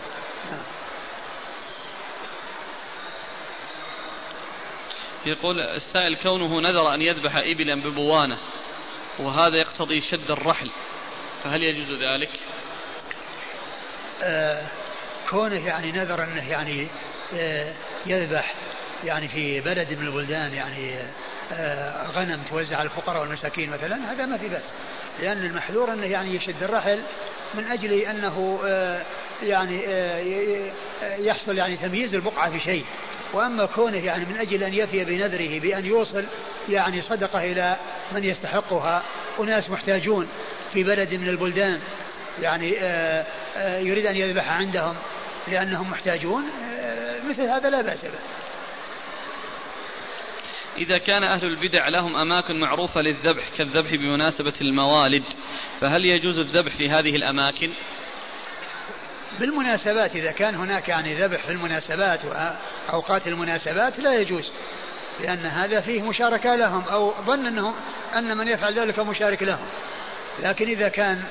يقول السائل كونه نذر أن يذبح إبلا ببوانة وهذا يقتضي شد الرحل فهل يجوز ذلك؟ آه كونه يعني نذر أنه يعني آه يذبح يعني في بلد من البلدان يعني آه غنم توزع على الفقراء والمساكين مثلا هذا ما في بأس لأن المحذور أنه يعني يشد الرحل من أجل أنه آه، يعني آه، يحصل يعني تمييز البقعة في شيء. وأما كونه يعني من أجل أن يفي بنذره بأن يوصل يعني صدقة إلى من يستحقها. أناس محتاجون في بلد من البلدان يعني آه، يريد أن يذبح عندهم لأنهم محتاجون مثل هذا لا بأس به. إذا كان أهل البدع لهم أماكن معروفة للذبح كالذبح بمناسبة الموالد فهل يجوز الذبح في هذه الأماكن؟ بالمناسبات إذا كان هناك يعني ذبح في المناسبات وأوقات المناسبات لا يجوز لأن هذا فيه مشاركة لهم أو ظن أنه أن من يفعل ذلك مشارك لهم لكن إذا كان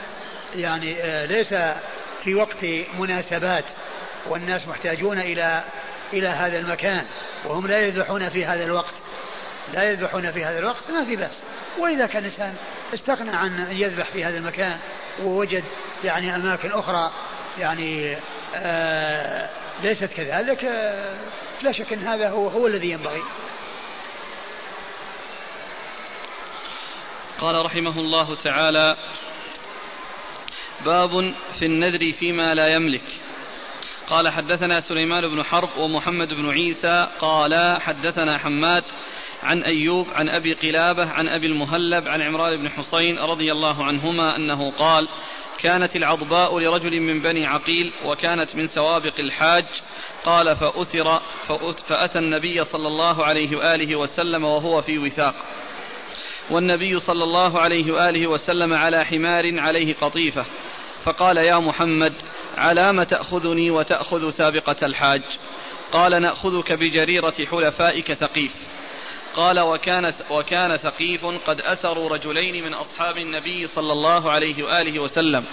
يعني آه، ليس في وقت مناسبات والناس محتاجون إلى إلى هذا المكان وهم لا يذبحون في هذا الوقت لا يذبحون في هذا الوقت ما في بأس. وإذا كان الإنسان استغنى عن أن يذبح في هذا المكان ووجد يعني أماكن أخرى يعني آه ليست كذلك آه لا شك أن هذا هو هو الذي ينبغي. قال رحمه الله تعالى باب في النذر فيما لا يملك. قال حدثنا سليمان بن حرب ومحمد بن عيسى قال حدثنا حماد عن أيوب عن أبي قلابة عن أبي المهلب عن عمران بن حصين رضي الله عنهما أنه قال كانت العضباء لرجل من بني عقيل وكانت من سوابق الحاج قال فأسر فأتى النبي صلى الله عليه وآله وسلم وهو في وثاق. والنبي صلى الله عليه وآله وسلم على حمار عليه قطيفة فقال يا محمد على ما تأخذني وتأخذ سابقة الحاج؟ قال نأخذك بجريرة حلفائك ثقيف. قال وكان وكان ثقيف قد أسروا رجلين من أصحاب النبي صلى الله عليه وآله وسلم.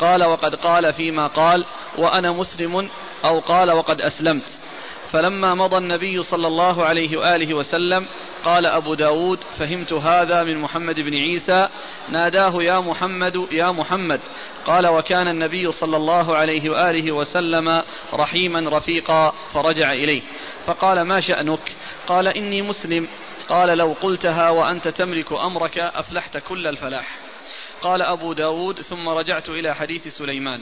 قال وقد قال فيما قال وأنا مسلم أو قال وقد أسلمت. فلما مضى النبي صلى الله عليه وآله وسلم قال أبو داود فهمت هذا من محمد بن عيسى. ناداه يا محمد يا محمد. قال وكان النبي صلى الله عليه وآله وسلم رحيما رفيقا فرجع إليه. فقال ما شأنك؟ قال إني مسلم. قال لو قلتها وأنت تملك أمرك أفلحت كل الفلاح. قال أبو داود ثم رجعت إلى حديث سليمان.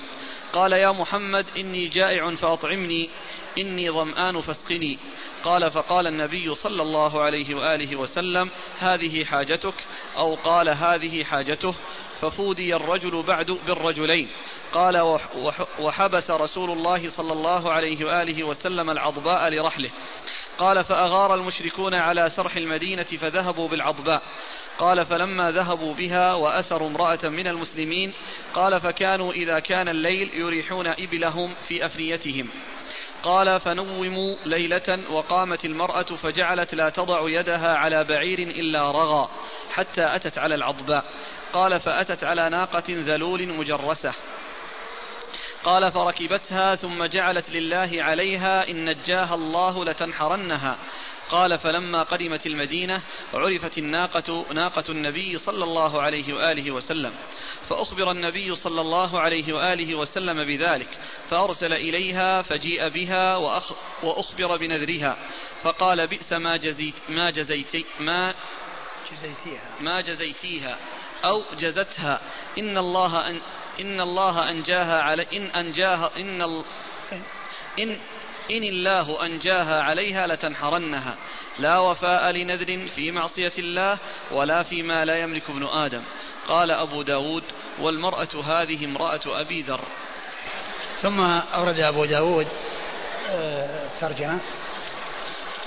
قال يا محمد إني جائع فأطعمني إني ظمآن فاسقني. قال فقال النبي صلى الله عليه وآله وسلم هذه حاجتك أو قال هذه حاجته ففودي الرجل بعد بالرجلين. قال وحبس رسول الله صلى الله عليه وآله وسلم العضباء لرحله. قال فأغار المشركون على سرح المدينة فذهبوا بالعضباء. قال فلما ذهبوا بها وأسروا امرأة من المسلمين قال فكانوا إذا كان الليل يريحون إبلهم في أفنيتهم. قال فنوموا ليلة وقامت المرأة فجعلت لا تضع يدها على بعير إلا رغى حتى أتت على العضباء قال فأتت على ناقة ذلول مجرسة. قال فركبتها ثم جعلت لله عليها إن نجاها الله لتنحرنها. قال فلما قدمت المدينة عرفت الناقة ناقة النبي صلى الله عليه وآله وسلم. فأخبر النبي صلى الله عليه وآله وسلم بذلك فأرسل إليها فجيء بها وأخ وأخبر بنذرها. فقال بئس ما جزيت ما جزيتي ما جزيتيها. ما جزيتيها أو جزتها. إن الله أن إن الله أنجاها على إن أنجاها إن ال إن إن الله أنجاها عليها لتنحرنها. لا وفاء لنذر في معصية الله ولا فيما لا يملك ابن آدم. قال أبو داود والمرأة هذه امرأة أبي ذر. ثم أورد أبو داود آه، ترجمة.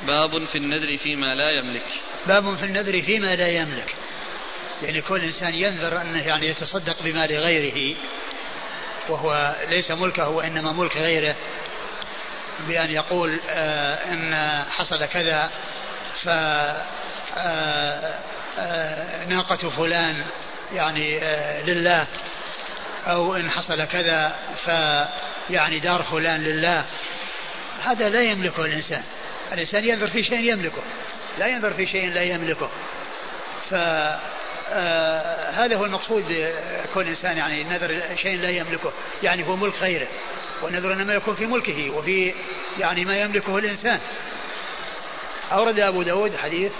باب في النذر فيما لا يملك. باب في النذر فيما لا يملك. يعني كل إنسان ينذر أنه يعني يتصدق بمال غيره وهو ليس ملكه وإنما ملك غيره. بأن يقول آه إن حصل كذا ف آه، آه، ناقة فلان يعني لله أو إن حصل كذا فيعني دار فلان لله. هذا لا يملكه الإنسان. الإنسان ينظر في شيء يملكه. لا ينظر في شيء لا يملكه. ف آه هذا هو المقصود كل إنسان يعني نذر شيء لا يملكه. يعني هو ملك غيره. والنذر إنما يكون في ملكه وفي يعني ما يملكه الإنسان. أورد أبو داود حديث.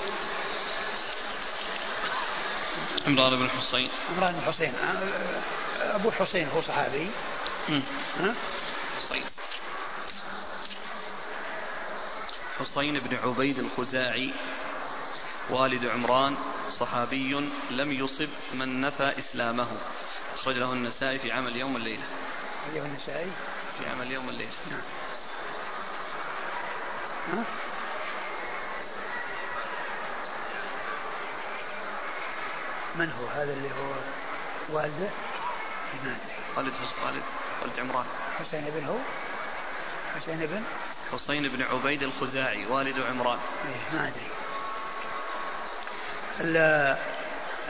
عمران بن حصين عمران بن حصين أبو حصين هو صحابي. ها؟ حصين حصين بن عبيد الخزاعي والد عمران صحابي لم يصب من نفى إسلامه. أخرج له النسائي في عمل يوم الليلة. أخرجه النسائي. في عمل يوم الليلة نعم ها؟ من هو هذا اللي هو والده؟ ما خالد خالد والد عمران حسين بن هو؟ حسين بن حسين بن عبيد الخزاعي والد عمران إيه ما أدري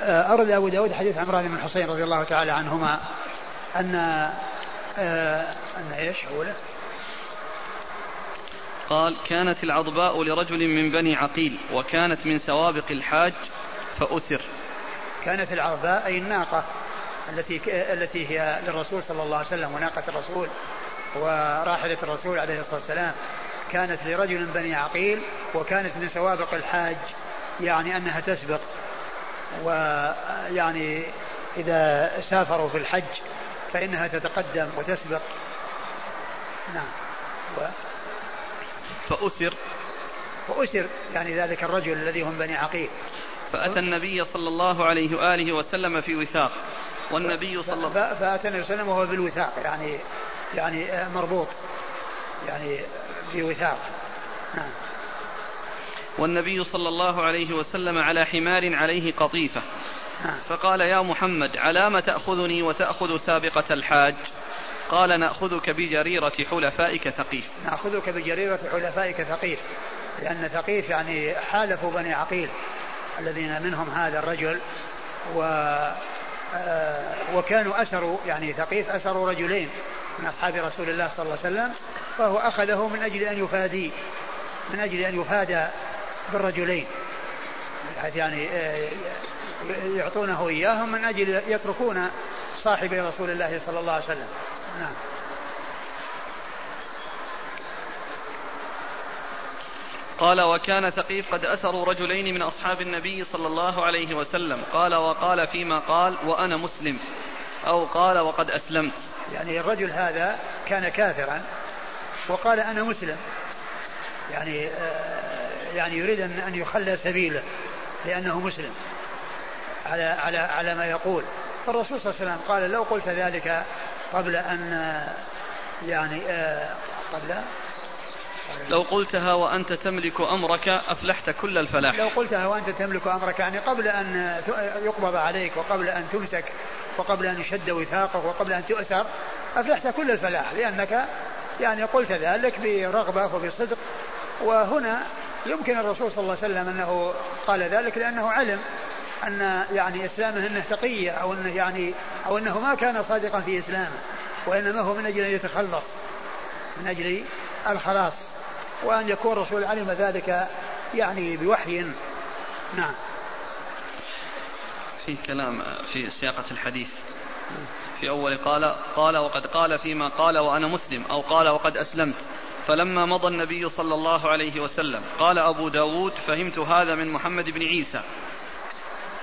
آه، أرد أبو داود حديث عمران بن حصين رضي الله تعالى عنهما أن آه، أن إيش؟ أوله قال كانت العضباء لرجل من بني عقيل وكانت من سوابق الحاج فأسر. كانت العضباء أي الناقة التي التي هي للرسول صلى الله عليه وسلم وناقة الرسول وراحلة الرسول عليه الصلاة والسلام. كانت لرجل من بني عقيل وكانت من سوابق الحاج يعني أنها تسبق. ويعني إذا سافروا في الحج فإنها تتقدم وتسبق. نعم. و فأسر. فأسر يعني ذلك الرجل الذي هم بني عقيل. فأتى النبي صلى الله عليه وآله وسلم في وثاق. والنبي صلى الله عليه وسلم فأتى النبي صلى الله عليه وسلم وهو بالوثاق يعني يعني مربوط يعني في وثاق. نعم. والنبي صلى الله عليه وسلم على حمار عليه قطيفة. نعم. فقال يا محمد على ما تأخذني وتأخذ سابقة الحاج؟ قال نأخذك بجريرة حلفائك ثقيف. نأخذك بجريرة حلفائك ثقيف. لأن ثقيف يعني حالفوا بني عقيل الذين منهم هذا الرجل و آه، وكانوا أسروا يعني ثقيف أسروا رجلين من أصحاب رسول الله صلى الله عليه وسلم فهو أخذه من أجل أن يفادي من أجل أن يفادى بالرجلين بحيث يعني آه، يعطونه إياهم من أجل يتركون صاحب رسول الله صلى الله عليه وسلم. نعم. قال وكان ثقيف قد أسروا رجلين من أصحاب النبي صلى الله عليه وسلم. قال وقال فيما قال وأنا مسلم. أو قال وقد أسلمت. يعني الرجل هذا كان كافرا وقال أنا مسلم. يعني آه، يعني يريد أن يخلى سبيله لأنه مسلم. على على على ما يقول. فالرسول صلى الله عليه وسلم قال لو قلت ذلك قبل أن يعني آه، قبل؟ لو قلتها وأنت تملك أمرك أفلحت كل الفلاح. لو قلتها وأنت تملك أمرك يعني قبل أن يقبض عليك وقبل أن تمسك وقبل أن يشد وثاقك وقبل أن تؤسر أفلحت كل الفلاح لأنك يعني قلت ذلك برغبة وبصدق. وهنا يمكن الرسول صلى الله عليه وسلم أنه قال ذلك لأنه علم أن يعني إسلامه أنه تقية أو أنه يعني أو أنه ما كان صادقا في إسلامه وإنما هو من أجل أن يتخلص من أجل الخلاص وأن يكون الرسول علم ذلك يعني بوحي. نعم. في كلام في سياقة الحديث. في أول قال قال وقد قال فيما قال وأنا مسلم أو قال وقد أسلمت. فلما مضى النبي صلى الله عليه وسلم قال أبو داود فهمت هذا من محمد بن عيسى.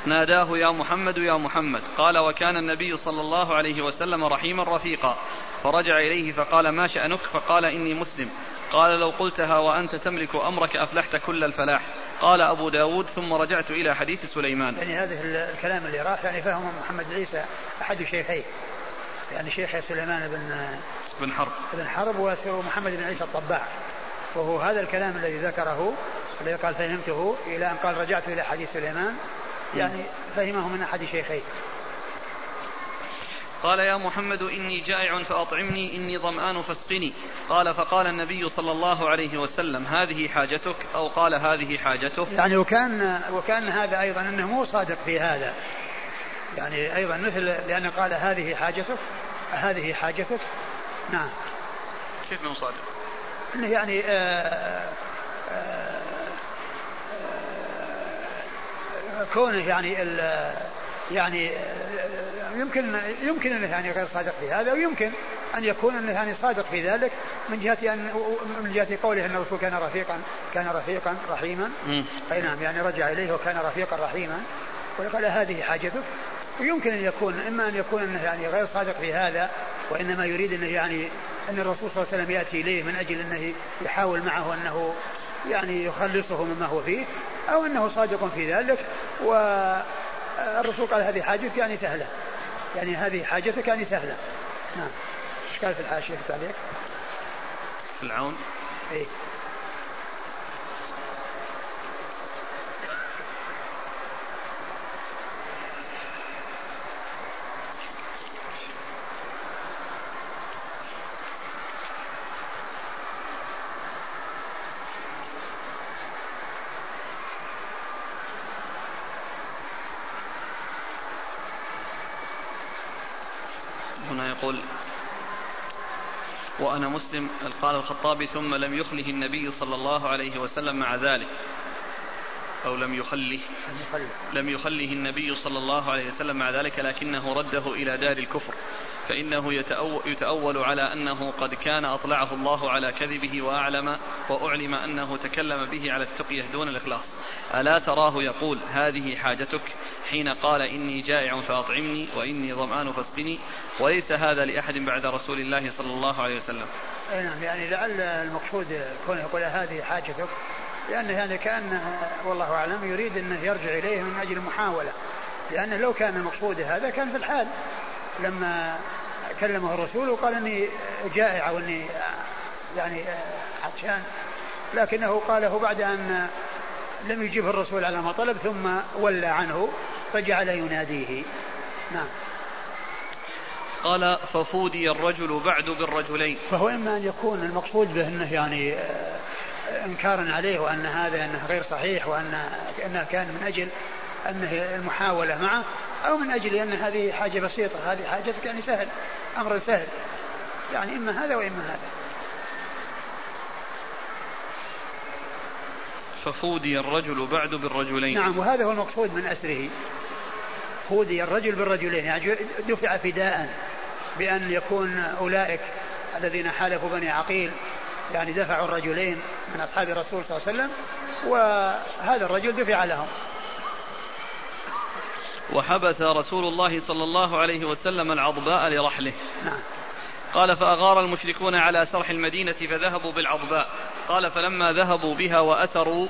ناداه يا محمد يا محمد. قال وكان النبي صلى الله عليه وسلم رحيما رفيقا. فرجع إليه فقال ما شأنك؟ فقال إني مسلم. قال لو قلتها وأنت تملك أمرك أفلحت كل الفلاح. قال أبو داود ثم رجعت إلى حديث سليمان. يعني هذا الكلام اللي راح يعني فهم محمد عيسى أحد شيخيه. يعني شيخ سليمان بن بن حرب. بن حرب ومحمد بن عيسى الطباع وهو هذا الكلام الذي ذكره الذي قال فهمته إلى أن قال رجعت إلى حديث سليمان. يعني فهمه من أحد شيخيه قال يا محمد إني جائع فأطعمني إني ظمآن فاسقني. قال فقال النبي صلى الله عليه وسلم هذه حاجتك أو قال هذه حاجته يعني وكان وكان هذا أيضا أنه مو صادق في هذا. يعني أيضا مثل لأنه قال هذه حاجتك هذه حاجتك. نعم. كيف مو صادق؟ إنه يعني آآ آه، آآ آه، آه، كونه يعني يعني يمكن يمكن انه يعني غير صادق في هذا ويمكن أن يكون انه يعني صادق في ذلك من جهة أن من جهة قوله أن الرسول كان رفيقا كان رفيقا رحيما. أي نعم يعني رجع إليه وكان رفيقا رحيما. وقال هذه حاجتك؟ ويمكن أن يكون إما أن يكون أنه يعني غير صادق في هذا وإنما يريد أنه يعني أن الرسول صلى الله عليه وسلم يأتي إليه من أجل أنه يحاول معه أنه يعني يخلصه مما هو فيه أو إنه صادق في ذلك والرسول قال هذه حاجتك يعني سهلة. يعني هذه حاجتك يعني سهلة. نعم. إيش قال في الحاشية في التعليق؟ في العون. إيه يقول وأنا مسلم قال الخطابي ثم لم يخله النبي صلى الله عليه وسلم مع ذلك أو لم يخله لم يخله. النبي صلى الله عليه وسلم مع ذلك لكنه رده إلى دار الكفر فإنه يتأول على أنه قد كان أطلعه الله على كذبه وأعلم وأعلم أنه تكلم به على التقية دون الإخلاص. ألا تراه يقول هذه حاجتك؟ حين قال إني جائع فأطعمني وإني ظمآن فاسقني وليس هذا لأحد بعد رسول الله صلى الله عليه وسلم. نعم يعني لعل المقصود كونه يقول هذه حاجتك لأنه يعني كأنه والله أعلم يريد أنه يرجع إليه من أجل المحاولة لأنه لو كان المقصود هذا كان في الحال. لما كلمه الرسول وقال إني جائع وإني يعني عطشان لكنه قاله بعد أن لم يجيبه الرسول على ما طلب ثم ولى عنه. فجعل يناديه. نعم. قال ففودي الرجل بعد بالرجلين. فهو إما أن يكون المقصود به أنه يعني انكارا عليه وأن هذا أنه غير صحيح وأن أنه كان من أجل أنه المحاولة معه أو من أجل أن هذه حاجة بسيطة. هذه حاجتك يعني سهل أمر سهل. يعني إما هذا وإما هذا. ففودي الرجل بعد بالرجلين. نعم وهذا هو المقصود من أسره. فودي الرجل بالرجلين يعني دفع فداء بأن يكون أولئك الذين حالفوا بني عقيل يعني دفعوا الرجلين من أصحاب الرسول صلى الله عليه وسلم وهذا الرجل دفع لهم. وحبس رسول الله صلى الله عليه وسلم العضباء لرحله. نعم. قال فأغار المشركون على سرح المدينة فذهبوا بالعضباء. قال فلما ذهبوا بها وأسروا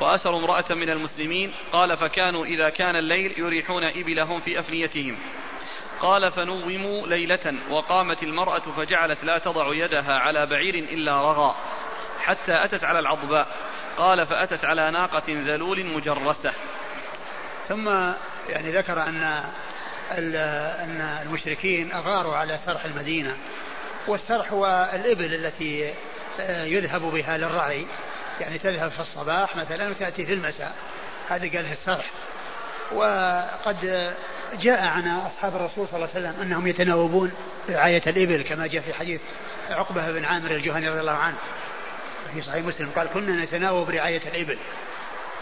وأسروا امرأة من المسلمين. قال فكانوا إذا كان الليل يريحون إبلهم في أفنيتهم. قال فنوموا ليلة وقامت المرأة فجعلت لا تضع يدها على بعير إلا رغى حتى أتت على العضباء. قال فأتت على ناقة ذلول مجرسة. ثم يعني ذكر أن أن المشركين أغاروا على سرح المدينة والسرح هو الإبل التي آه، يذهب بها للرعي. يعني تذهب في الصباح مثلا وتأتي في المساء. هذا قال السرح وقد جاء عن أصحاب الرسول صلى الله عليه وسلم أنهم يتناوبون رعاية الإبل كما جاء في حديث عقبة بن عامر الجهني رضي الله عنه. في صحيح مسلم قال كنا نتناوب رعاية الإبل.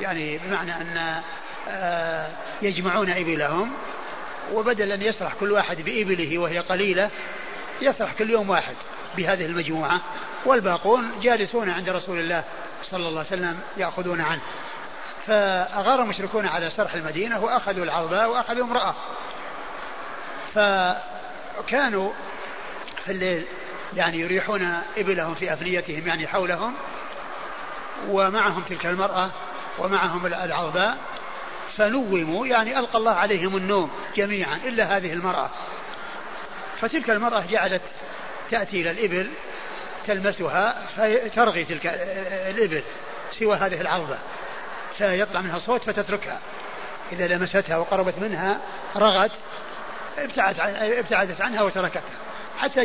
يعني بمعنى أن آه، يجمعون إبلهم وبدل أن يسرح كل واحد بإبله وهي قليلة يسرح كل يوم واحد بهذه المجموعة. والباقون جالسون عند رسول الله صلى الله عليه وسلم يأخذون عنه. فأغار المشركون على سرح المدينة وأخذوا العرباء وأخذوا امرأة. فكانوا في الليل يعني يريحون إبلهم في أفنيتهم يعني حولهم. ومعهم تلك المرأة ومعهم العرباء فنوموا يعني ألقى الله عليهم النوم جميعا إلا هذه المرأة. فتلك المرأة جعلت تأتي إلى الإبل تلمسها فترغي تلك الإبل سوى هذه العربة فيطلع منها صوت فتتركها. إذا لمستها وقربت منها رغت ابتعدت, عن ابتعدت عنها وتركتها. حتى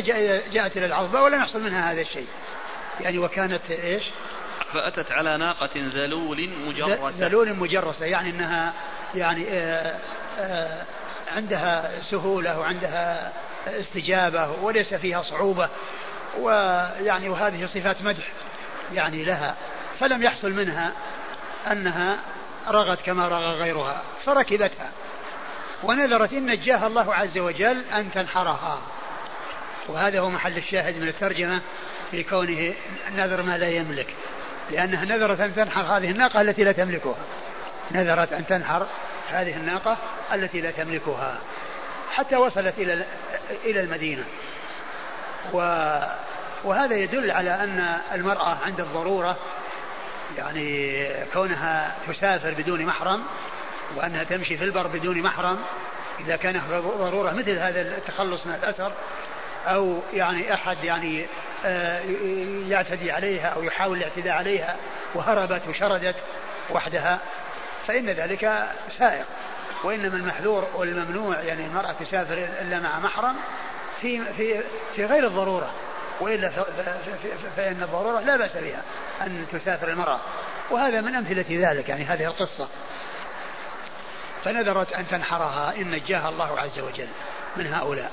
جاءت إلى العظبة ولم يحصل منها هذا الشيء. يعني وكانت إيش؟ فأتت على ناقة ذلول مجرسة. ذلول مجرسة يعني أنها يعني آآ آه، آآ آه، عندها سهولة وعندها استجابة وليس فيها صعوبة. ويعني وهذه صفات مدح يعني لها فلم يحصل منها أنها رغت كما رغى غيرها فركبتها. ونذرت إن نجاها الله عز وجل أن تنحرها. وهذا هو محل الشاهد من الترجمة في كونه نذر ما لا يملك. لأنها نذرت أن تنحر هذه الناقة التي لا تملكها. نذرت أن تنحر هذه الناقة التي لا تملكها. حتى وصلت إلى إلى المدينة. و وهذا يدل على أن المرأة عند الضرورة يعني كونها تسافر بدون محرم وأنها تمشي في البر بدون محرم إذا كان ضرورة مثل هذا التخلص من الأثر أو يعني أحد يعني آه، يعتدي عليها أو يحاول الاعتداء عليها وهربت وشردت وحدها فإن ذلك سائق. وإنما المحذور والممنوع يعني المرأة تسافر إلا مع محرم في في في غير الضرورة وإلا فإن الضرورة لا بأس بها أن تسافر المرأة. وهذا من أمثلة ذلك يعني هذه القصة. فنذرت أن تنحرها إن نجاها الله عز وجل من هؤلاء.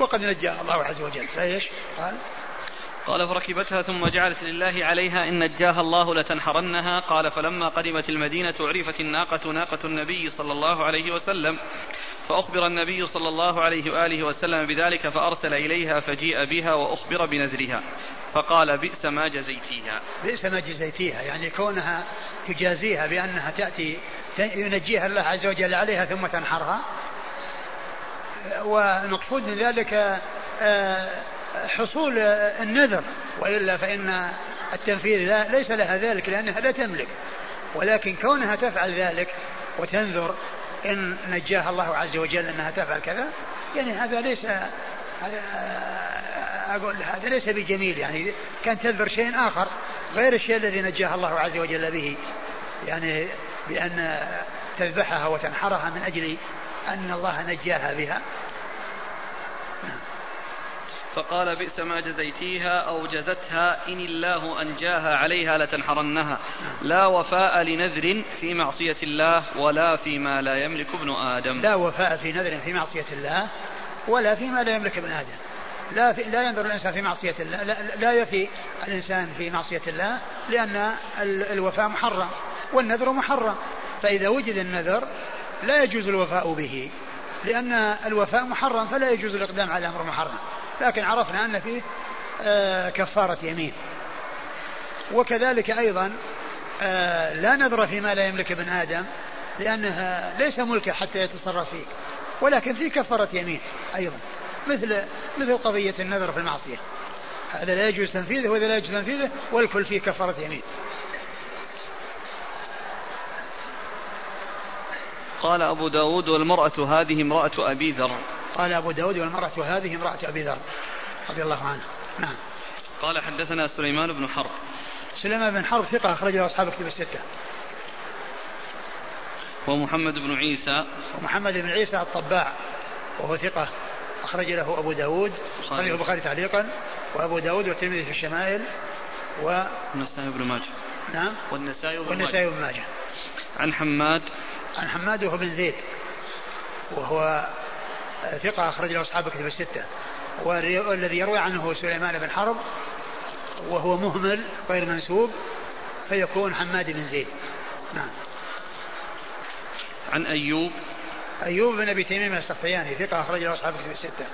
وقد نجاها الله عز وجل. فإيش؟ قال قال فركبتها ثم جعلت لله عليها إن نجاها الله لتنحرنها. قال فلما قدمت المدينة عرفت الناقة ناقة النبي صلى الله عليه وسلم. فأخبر النبي صلى الله عليه وآله وسلم بذلك فأرسل إليها فجيء بها وأخبر بنذرها. فقال بئس ما جزيتيها. بئس ما جزيتيها. يعني كونها تجازيها بأنها تأتي ينجيها الله عز وجل عليها ثم تنحرها. والمقصود من ذلك آه، حصول النذر. وإلا فإن التنفيذ ليس لها ذلك لأنها لا تملك. ولكن كونها تفعل ذلك وتنذر إن نجاها الله عز وجل أنها تفعل كذا يعني هذا ليس أقول هذا ليس بجميل يعني كان تنذر شيء آخر غير الشيء الذي نجاها الله عز وجل به يعني بأن تذبحها وتنحرها من أجل أن الله نجاها بها. فقال بئس ما جزيتيها أو جزتها إن الله أنجاها عليها لتنحرنها. لا وفاء لنذر في معصية الله ولا فيما لا يملك ابن آدم. لا وفاء في نذر في معصية الله ولا فيما لا يملك ابن آدم. لا في لا ينظر الإنسان في معصية الله. لا, لا يفي الإنسان في معصية الله لأن الوفاء محرم والنذر محرم. فإذا وجد النذر لا يجوز الوفاء به. لأن الوفاء محرم فلا يجوز الإقدام على أمر محرم. لكن عرفنا أن فيه آه، كفارة يمين. وكذلك أيضا آه، لا نذر فيما لا يملك ابن آدم لأنها ليس ملكه حتى يتصرف فيه ولكن في كفارة يمين أيضا مثل مثل قضية النذر في المعصية. هذا لا يجوز تنفيذه وهذا لا يجوز تنفيذه والكل فيه كفارة يمين. قال أبو داود والمرأة هذه امرأة أبي ذر. قال أبو داود والمرأة هذه امرأة أبي ذر رضي الله عنه. نعم. قال حدثنا سليمان بن حرب. سليمان بن حرب ثقة أخرجه أصحاب كتب الستة. ومحمد بن عيسى. ومحمد بن عيسى الطباع وهو ثقة أخرج له أبو داود أخرجه البخاري تعليقا وأبو داود والترمذي في الشمائل و والنسائي بن ماجه. نعم. والنسائي بن والنسائي بن ماجه. عن حماد. عن حماد وهو بن زيد وهو ثقة أخرج له أصحاب كتب الستة. والذي يروي عنه هو سليمان بن حرب وهو مهمل غير منسوب فيكون حماد بن زيد. نعم. عن أيوب. أيوب بن أبي تميم السختياني ثقة أخرج له أصحاب كتب الستة.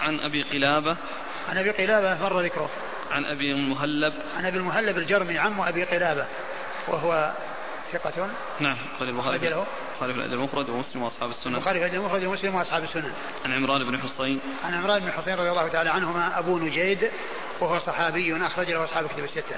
عن أبي قلابة. عن أبي قلابة مر ذكره. عن أبي المهلب عن أبي المهلب الجرمي عم أبي قلابة وهو ثقة. نعم أخرج البخاري. له البخاري في الأدب المفرد ومسلم وأصحاب السنن البخاري في الأدب المفرد ومسلم وأصحاب السنن عن عمران بن حصين عن عمران بن حصين رضي الله تعالى عنهما أبو نجيد وهو صحابي أخرج له أصحاب كتب الستة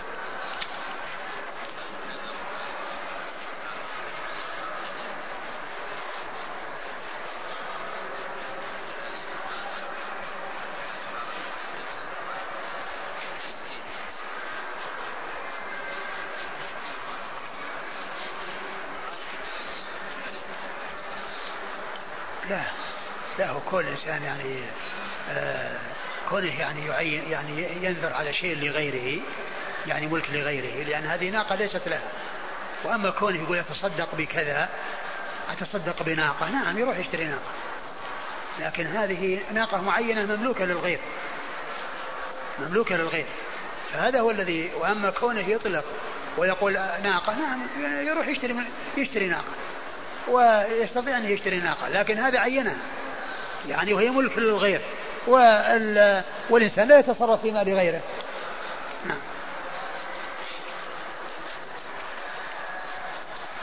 لا كل إنسان يعني آه كونه يعني يعين يعني ينذر على شيء لغيره يعني ملك لغيره لأن هذه ناقة ليست لها وأما كونه يقول أتصدق بكذا أتصدق بناقة نعم يروح يشتري ناقة. لكن هذه ناقة معينة مملوكة للغير. مملوكة للغير. فهذا هو الذي وأما كونه يطلق ويقول ناقة نعم يروح يشتري يشتري ناقة. ويستطيع أن يشتري ناقة لكن هذا عينها يعني وهي ملك للغير. والإنسان لا يتصرف في مال غيره نعم.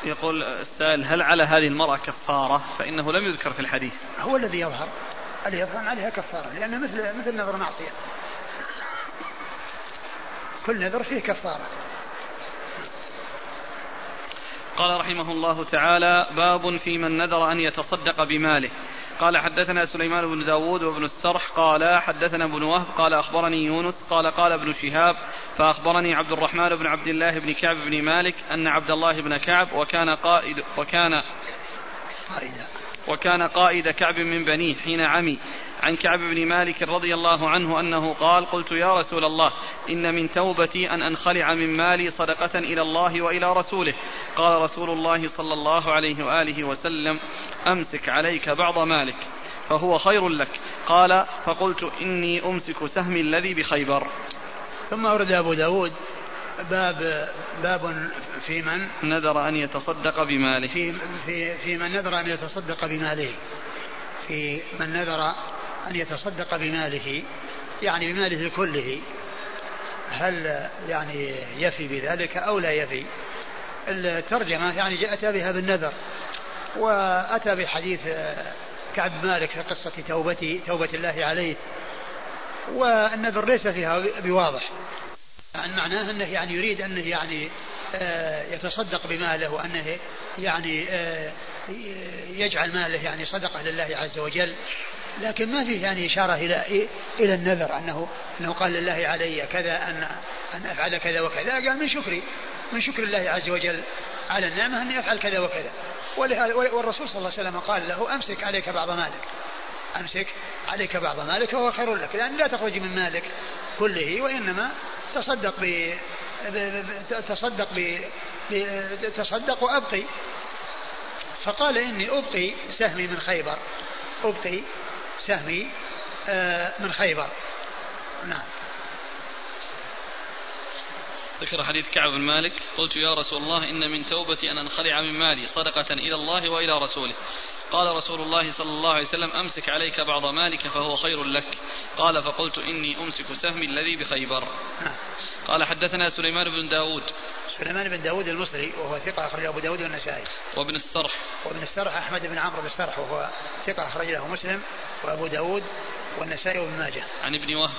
يقول السائل هل على هذه المرأة كفارة؟ فإنه لم يذكر في الحديث. هو الذي يظهر. الذي يظهر عليها كفارة لأنه مثل مثل نذر معصية. كل نذر فيه كفارة. قال رحمه الله تعالى باب في من نذر أن يتصدق بماله. قال حدثنا سليمان بن داود وابن السرح قال حدثنا ابن وهب قال أخبرني يونس قال قال ابن شهاب فأخبرني عبد الرحمن بن عبد الله بن كعب بن مالك أن عبد الله بن كعب وكان قائد وكان وكان قائد كعب من بنيه حين عمي. عن كعب بن مالك رضي الله عنه أنه قال قلت يا رسول الله إن من توبتي أن أنخلع من مالي صدقة إلى الله وإلى رسوله. قال رسول الله صلى الله عليه وآله وسلم أمسك عليك بعض مالك فهو خير لك. قال فقلت إني أمسك سهمي الذي بخيبر. ثم ورد أبو داود باب باب في من؟ نذر أن يتصدق بماله. في في في من نذر أن يتصدق بماله. في من نذر أن يتصدق بماله يعني بماله كله. هل يعني يفي بذلك أو لا يفي؟ الترجمة يعني أتى بها بالنذر وأتى بحديث كعب مالك في قصة توبتي توبة الله عليه. والنذر ليس فيها بواضح. يعني معناه أنه يعني يريد أنه يعني آه، يتصدق بماله وأنه يعني آه، يجعل ماله يعني صدقة لله عز وجل. لكن ما فيه يعني إشارة إلى إلى النذر أنه أنه قال لله علي كذا أن أن أفعل كذا وكذا. قال من شكري من شكر الله عز وجل على النعمة أني أفعل كذا وكذا. والرسول صلى الله عليه وسلم قال له أمسك عليك بعض مالك. أمسك عليك بعض مالك وهو خير لك لأن لا تخرج من مالك كله وإنما تصدق ب تصدق ب تصدق وأبقي. فقال إني أبقي سهمي من خيبر. أبقي سهمي آه، من خيبر. نعم. ذكر حديث كعب بن مالك قلت يا رسول الله إن من توبتي أن أنخلع من مالي صدقة إلى الله وإلى رسوله. قال رسول الله صلى الله عليه وسلم أمسك عليك بعض مالك فهو خير لك. قال فقلت إني أمسك سهمي الذي بخيبر. قال حدثنا سليمان بن داود سليمان بن داود المصري وهو ثقة أخرجه أبو داود والنسائي. وابن السرح. وابن السرح أحمد بن عمرو بن السرح وهو ثقة أخرج له مسلم وأبو داود والنسائي وابن ماجه. عن ابن وهب.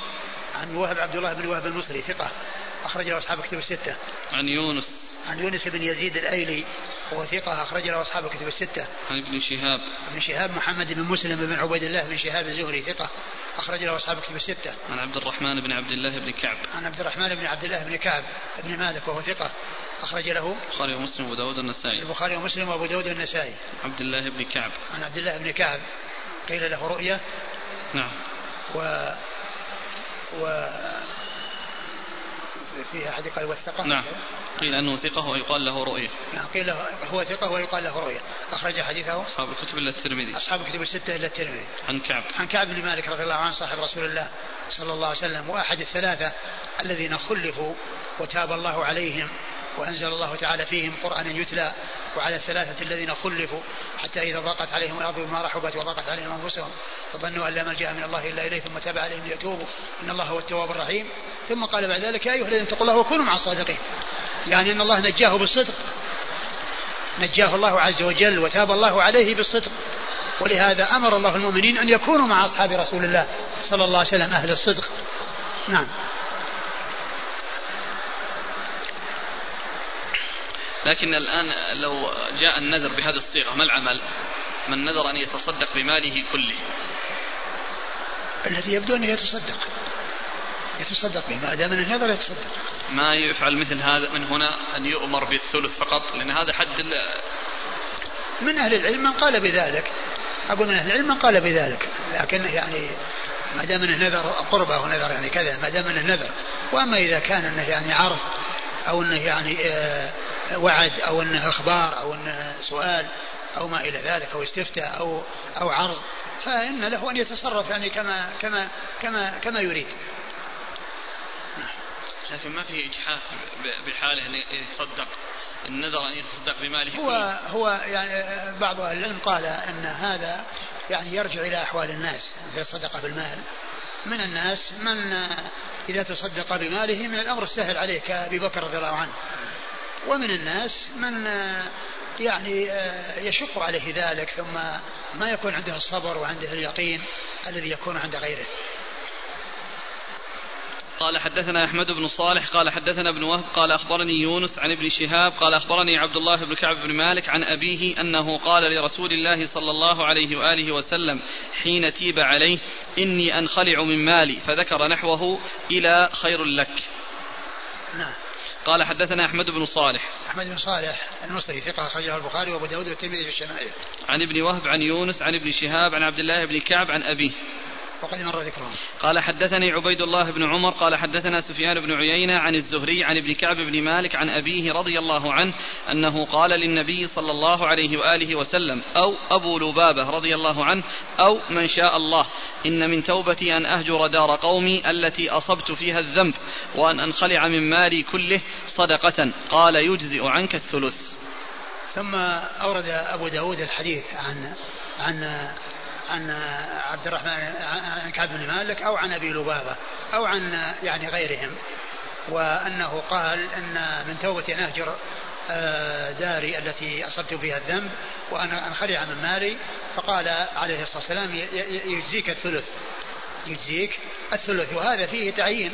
عن وهب عبد الله بن وهب المصري ثقة أخرج له أصحاب الكتب الستة. عن يونس. عن يونس بن يزيد الأيلي وهو ثقة أخرج له أصحاب الكتب الستة. عن ابن شهاب. ابن شهاب محمد بن مسلم بن عبيد الله بن شهاب الزهري ثقة أخرج له أصحاب الكتب الستة. عن عبد الرحمن بن عبد الله بن كعب. عن عبد الرحمن بن عبد الله بن كعب بن مالك وهو ثقة أخرج له البخاري ومسلم وأبو داود النسائي. البخاري ومسلم وأبو داود النسائي. عبد الله بن كعب. عن عبد الله بن كعب قيل له رؤية. نعم. و و في أحد قال والثقة نعم قيل أنه ثقة ويقال له رؤية. نعم قيل له هو ثقة ويقال له رؤية. أخرج حديثه أصحاب الكتب إلا الترمذي. أصحاب الكتب الستة إلا الترمذي. عن كعب. عن كعب بن مالك رضي الله عنه صاحب رسول الله صلى الله عليه وسلم وأحد الثلاثة الذين خلفوا وتاب الله عليهم وأنزل الله تعالى فيهم قرآنا يتلى وعلى الثلاثة الذين خلفوا حتى إذا ضاقت عليهم الأرض بما رحبت وضاقت عليهم أنفسهم وظنوا أن لا ملجأ من الله إلا إليه ثم تاب عليهم ليتوبوا. إن الله هو التواب الرحيم. ثم قال بعد ذلك يا أيها الذين اتقوا الله وكونوا مع الصادقين. يعني أن الله نجاه بالصدق. نجاه الله عز وجل وتاب الله عليه بالصدق. ولهذا أمر الله المؤمنين أن يكونوا مع أصحاب رسول الله صلى الله عليه وسلم أهل الصدق. نعم. لكن الآن لو جاء النذر بهذه الصيغة ما العمل؟ من نذر أن يتصدق بماله كله. الذي يبدو أنه يتصدق. يتصدق به ما دام أنه نذر يتصدق. ما يفعل مثل هذا من هنا أن يؤمر بالثلث فقط لأن هذا حد من أهل العلم من قال بذلك. أقول من أهل العلم من قال بذلك. لكن يعني ما دام إنه نذر قربة ونذر يعني كذا ما دام إنه نذر. وأما إذا كان إنه يعني عرض أو إنه يعني آه وعد أو إنه إخبار أو إنه سؤال أو ما إلى ذلك أو استفتاء أو أو عرض فإن له أن يتصرف يعني كما كما كما كما يريد. لكن ما في إجحاف بحاله أن يتصدق النذر أن يتصدق بماله. هو هو يعني بعض أهل العلم قال إن هذا يعني يرجع إلى أحوال الناس في الصدقه بالمال. من الناس من إذا تصدق بماله من الأمر السهل عليه كابي بكر رضي الله عنه. ومن الناس من يعني يشق عليه ذلك ثم ما يكون عنده الصبر وعنده اليقين الذي يكون عند غيره. قال حدثنا أحمد بن صالح قال حدثنا ابن وهب قال أخبرني يونس عن ابن شهاب قال أخبرني عبد الله بن كعب بن مالك عن أبيه أنه قال لرسول الله صلى الله عليه وآله وسلم حين تيب عليه إني أنخلع من مالي فذكر نحوه إلى خير لك. نعم. قال حدثنا أحمد بن صالح أحمد بن صالح المصري ثقة أخرجه البخاري وأبو داود والترمذي في الشمائل عن ابن وهب عن يونس عن ابن شهاب عن عبد الله بن كعب عن أبيه وقد مر ذكرهم قال حدثني عبيد الله بن عمر قال حدثنا سفيان بن عيينة عن الزهري عن ابن كعب بن مالك عن أبيه رضي الله عنه أنه قال للنبي صلى الله عليه وآله وسلم أو أبو لبابة رضي الله عنه أو من شاء الله إن من توبتي أن أهجر دار قومي التي أصبت فيها الذنب وأن أنخلع من مالي كله صدقة قال يجزئ عنك الثلث. ثم أورد أبو داود الحديث عن عن عن عبد الرحمن عن كعب بن مالك أو عن أبي لبابة أو عن يعني غيرهم. وأنه قال إن من توبتي ان اهجر آه، داري التي أصبت فيها الذنب وأن انخلع من مالي. فقال عليه الصلاة والسلام يجزيك الثلث يجزيك الثلث. وهذا فيه تعيين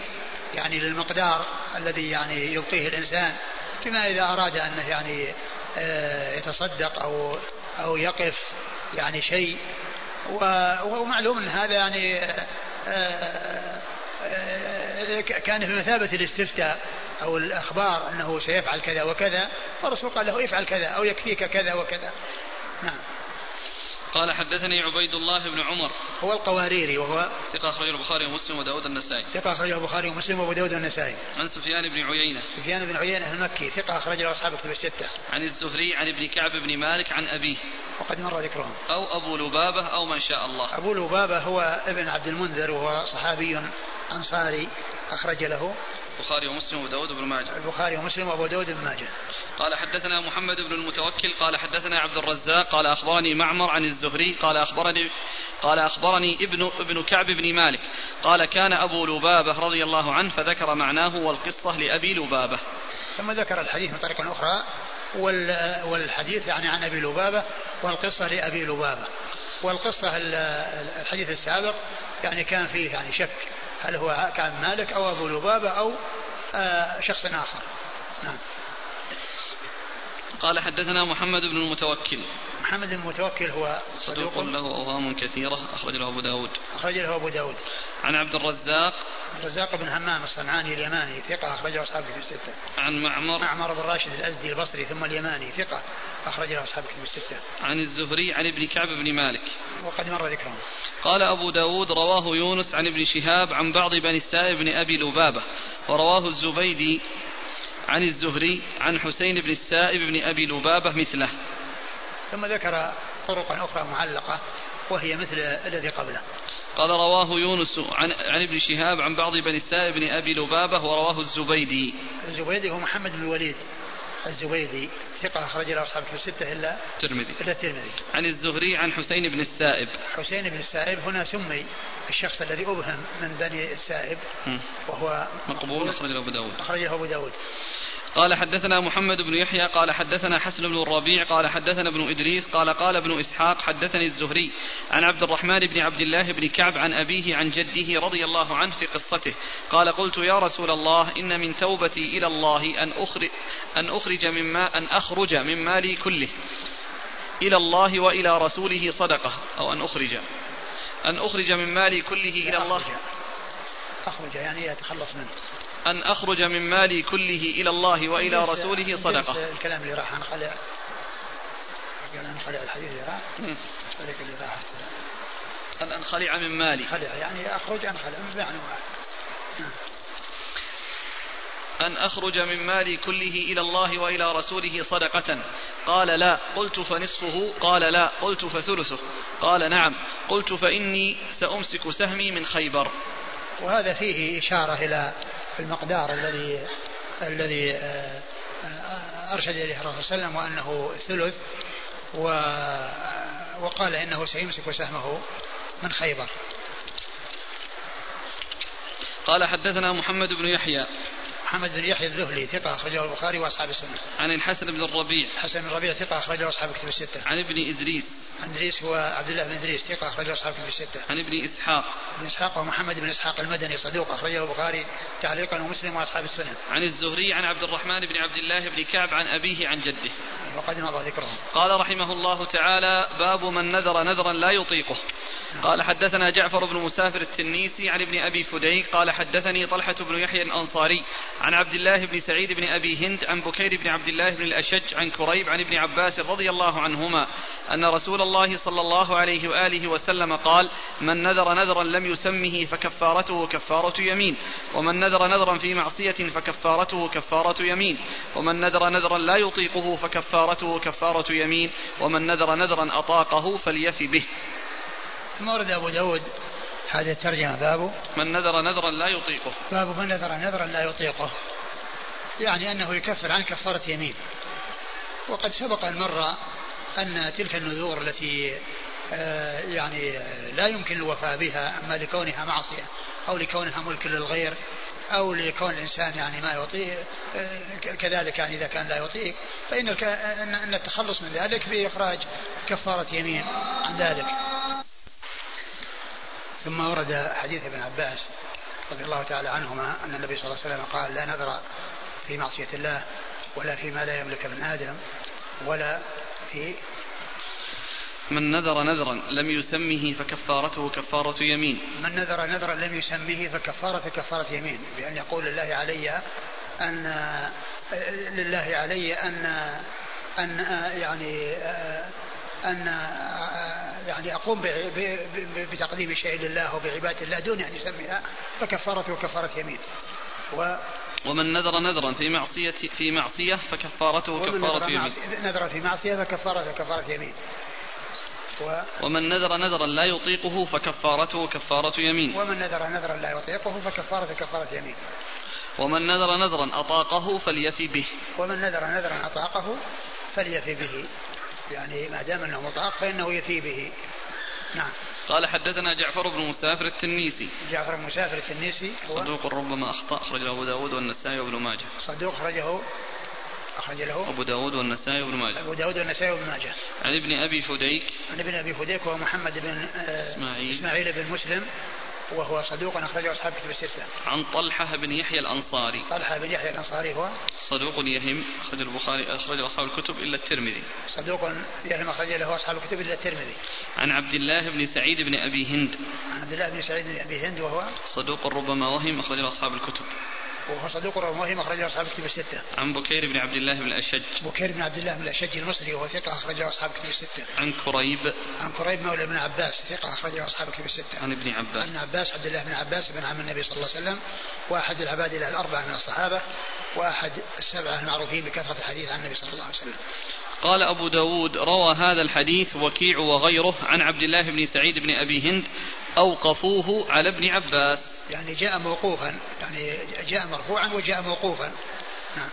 يعني للمقدار الذي يعني يبقيه الإنسان فيما إذا أراد أنه يعني آه، يتصدق أو أو يقف يعني شيء ومعلوم أن هذا يعني آه، آه، كان في مثابة الاستفتاء أو الأخبار أنه سيفعل كذا وكذا فالرسول قال له افعل كذا أو يكفيك كذا وكذا. نعم. قال حدثني عبيد الله بن عمر. هو القواريري وهو ثقة أخرجه البخاري ومسلم وداود النسائي. ثقة أخرجه البخاري ومسلم وأبو داود النسائي. عن سفيان بن عيينة. سفيان بن عيينة المكي ثقة أخرج له أصحاب كتب الستة. عن الزهري عن ابن كعب بن مالك عن أبيه. وقد مر ذكرهم. أو أبو لبابة أو من شاء الله. أبو لبابة هو ابن عبد المنذر وهو صحابي أنصاري أخرج له. البخاري ومسلم وأبو داود بن ماجه. البخاري ومسلم وأبو داود بن ماجه. قال حدثنا محمد بن المتوكل قال حدثنا عبد الرزاق قال أخبرني معمر عن الزهري قال أخبرني قال أخبرني ابن ابن كعب بن مالك. قال كان أبو لبابة رضي الله عنه فذكر معناه والقصة لأبي لبابة. ثم ذكر الحديث من طريق أخرى والحديث يعني عن أبي لبابة والقصة لأبي لبابة. والقصة الحديث السابق يعني كان فيه يعني شك. هل هو كان مالك أو أبو لبابة أو آه، شخص آخر؟ نعم. قال حدثنا محمد بن المتوكل. محمد بن المتوكل هو صدوق, له أوهام كثيرة أخرج له أبو داود. أخرج له أبو داود. عن عبد الرزاق. الرزاق بن همام الصنعاني اليماني ثقة أخرجه أصحاب في الستة. عن معمر. معمر بن راشد الأزدي البصري ثم اليماني ثقة. أخرج له أصحاب في الستة. عن الزهري عن ابن كعب بن مالك. وقد مر ذكرهم. قال أبو داود رواه يونس عن ابن شهاب عن بعض بني السائب بن أبي لبابة ورواه الزبيدي عن الزهري عن حسين بن السائب بن أبي لبابة مثله. ثم ذكر طرقا أخرى معلقة وهي مثل الذي قبله. قال رواه يونس عن, عن ابن شهاب عن بعض بني السائب بن أبي لبابة ورواه الزبيدي. الزبيدي هو محمد بن الوليد. الزبيدي ثقة أخرج له أصحاب في الستة إلا الترمذي. إلا الترمذي. عن الزهري عن حسين بن السائب. حسين بن السائب هنا سمي الشخص الذي أبهم من بني السائب وهو مقبول أخرج له أبو داود. أخرج له أبو داود. قال حدثنا محمد بن يحيى قال حدثنا حسن بن الربيع قال حدثنا ابن إدريس قال قال ابن إسحاق حدثني الزهري عن عبد الرحمن بن عبد الله بن كعب عن أبيه عن جده رضي الله عنه في قصته. قال قلت يا رسول الله إن من توبتي إلى الله أن أخرج أن أخرج مما أن أخرج من مالي كله إلى الله وإلى رسوله صدقة أو أن أخرج أن أخرج من مالي كله إلى الله. أخرج يعني يتخلص منه. أن أخرج من مالي كله إلى الله وإلى رسوله صدقة. الكلام اللي راح نخلع قال أنخلع الحديث اللي راح. اللي راح. أن أنخلع من مالي. خلع يعني أخرج أنخلع من معنى أن أخرج من مالي كله إلى الله وإلى رسوله صدقة. قال لا قلت فنصفه. قال لا قلت فثلثه. قال نعم قلت فإني سأمسك سهمي من خيبر. وهذا فيه إشارة إلى المقدار الذي الذي آه، أرشد إليه الرسول صلى الله عليه وسلم وأنه ثلث وقال إنه سيمسك سهمه من خيبر. قال حدثنا محمد بن يحيى. محمد بن يحيى الذهلي ثقة أخرجه البخاري وأصحاب السنة. عن الحسن بن الربيع. حسن بن الربيع ثقة أخرجه أصحاب الكتب الستة. عن ابن إدريس. عن إدريس هو عبد الله بن إدريس ثقة أخرجه أصحاب الكتب الستة. عن ابن إسحاق. ابن إسحاق ومحمد بن إسحاق المدني صدوق أخرجه البخاري تعليقا ومسلم وأصحاب السنة. عن الزهري عن عبد الرحمن بن عبد الله بن كعب عن أبيه عن جده. وقد مضى ذكرهم. قال رحمه الله تعالى باب من نذر نذرا لا يطيقه. قال حدثنا جعفر بن مسافر التنيسي عن ابن أبي فديك قال حدثني طلحة بن يحيى الأنصاري عن عبد الله بن سعيد بن أبي هند عن بكير بن عبد الله بن الأشج عن كريب عن ابن عباس رضي الله عنهما أن رسول الله صلى الله عليه وآله وسلم قال من نذر نذرا لم يسمه فكفارته كفارة يمين ومن نذر نذرا في معصية فكفارته كفارة يمين ومن نذر نذرا لا يطيقه فكفارته كفارة يمين ومن نذر نذرا أطاقه فليف به. ثم ورد أبو داود هذه الترجمة باب من نذر نذرا لا يطيقه. باب من نذر نذرا لا يطيقه. يعني أنه يكفر عن كفارة يمين. وقد سبق المرة أن تلك النذور التي آه، يعني لا يمكن الوفاء بها أما لكونها معصية أو لكونها ملك للغير أو لكون الإنسان يعني ما يطيق آه، كذلك يعني إذا كان لا يطيق فإن أن التخلص من ذلك بإخراج كفارة يمين عن ذلك. ثم ورد حديث ابن عباس رضي الله تعالى عنهما أن النبي صلى الله عليه وسلم قال لا نذر في معصية الله ولا فيما لا يملك من آدم ولا في من نذر نذرا لم يسمه فكفارته كفارة يمين. من نذر نذرا لم يسمه فكفارة كفارة يمين بأن يقول لله علي أن لله علي أن أن يعني أن يعني أقوم بتقديم شيء لله وبعبادة الله دون أن يسميها فكفارته كفارة يمين. و ومن نذر نذرا في معصية في معصية فكفارته كفارة يمين. نذر في معصية فكفارته كفارة يمين. و ومن نذر نذرا لا يطيقه فكفارته كفارة يمين. ومن نذر نذرا لا يطيقه فكفارته كفارة يمين. ومن نذر نذرا أطاقه فليفي به. ومن نذر نذرا أطاقه فليفي به. يعني ما دام أنه مطاق فإنه يفي به. نعم. قال حدثنا جعفر بن مسافر التنيسي. جعفر بن مسافر التنيسي هو صدوق ربما أخطأ أخرج له أبو داود والنسائي وابن ماجه. صدوق أخرجه أخرج له أبو داود والنسائي وابن ماجه. أبو داود والنسائي وابن ماجه. عن ابن أبي فديك. عن ابن أبي فديك وهو محمد بن آه، إسماعيل. إسماعيل بن مسلم. وهو صدوق أخرجه أصحاب كتب الستة. عن طلحة بن يحيى الأنصاري. طلحة بن يحيى الأنصاري هو صدوق يهم أخرج البخاري أخرج أصحاب الكتب إلا الترمذي. صدوق يهم أخرج له أصحاب الكتب إلا الترمذي. عن عبد الله بن سعيد بن أبي هند. عن عبد الله بن سعيد بن أبي هند وهو صدوق ربما وهم أخرج أصحاب الكتب. وهو صدوق وهم أخرجه أصحاب الكتب الستة. عن بكير بن عبد الله بن الأشج. بكير بن عبد الله بن الأشج المصري وهو ثقة أخرجه أصحاب الكتب الستة. عن كريب. عن كريب مولى بن عباس ثقة أخرجه أصحاب الكتب الستة. عن ابن عباس. عن عباس عبد الله بن عباس بن عم النبي صلى الله عليه وسلم وأحد العباد الأربعة من الصحابة وأحد السبعة المعروفين بكثرة الحديث عن النبي صلى الله عليه وسلم. قال أبو داود روى هذا الحديث وكيع وغيره عن عبد الله بن سعيد بن أبي هند أوقفوه على ابن عباس يعني جاء موقوفا يعني جاء مرفوعا وجاء موقوفا. نعم.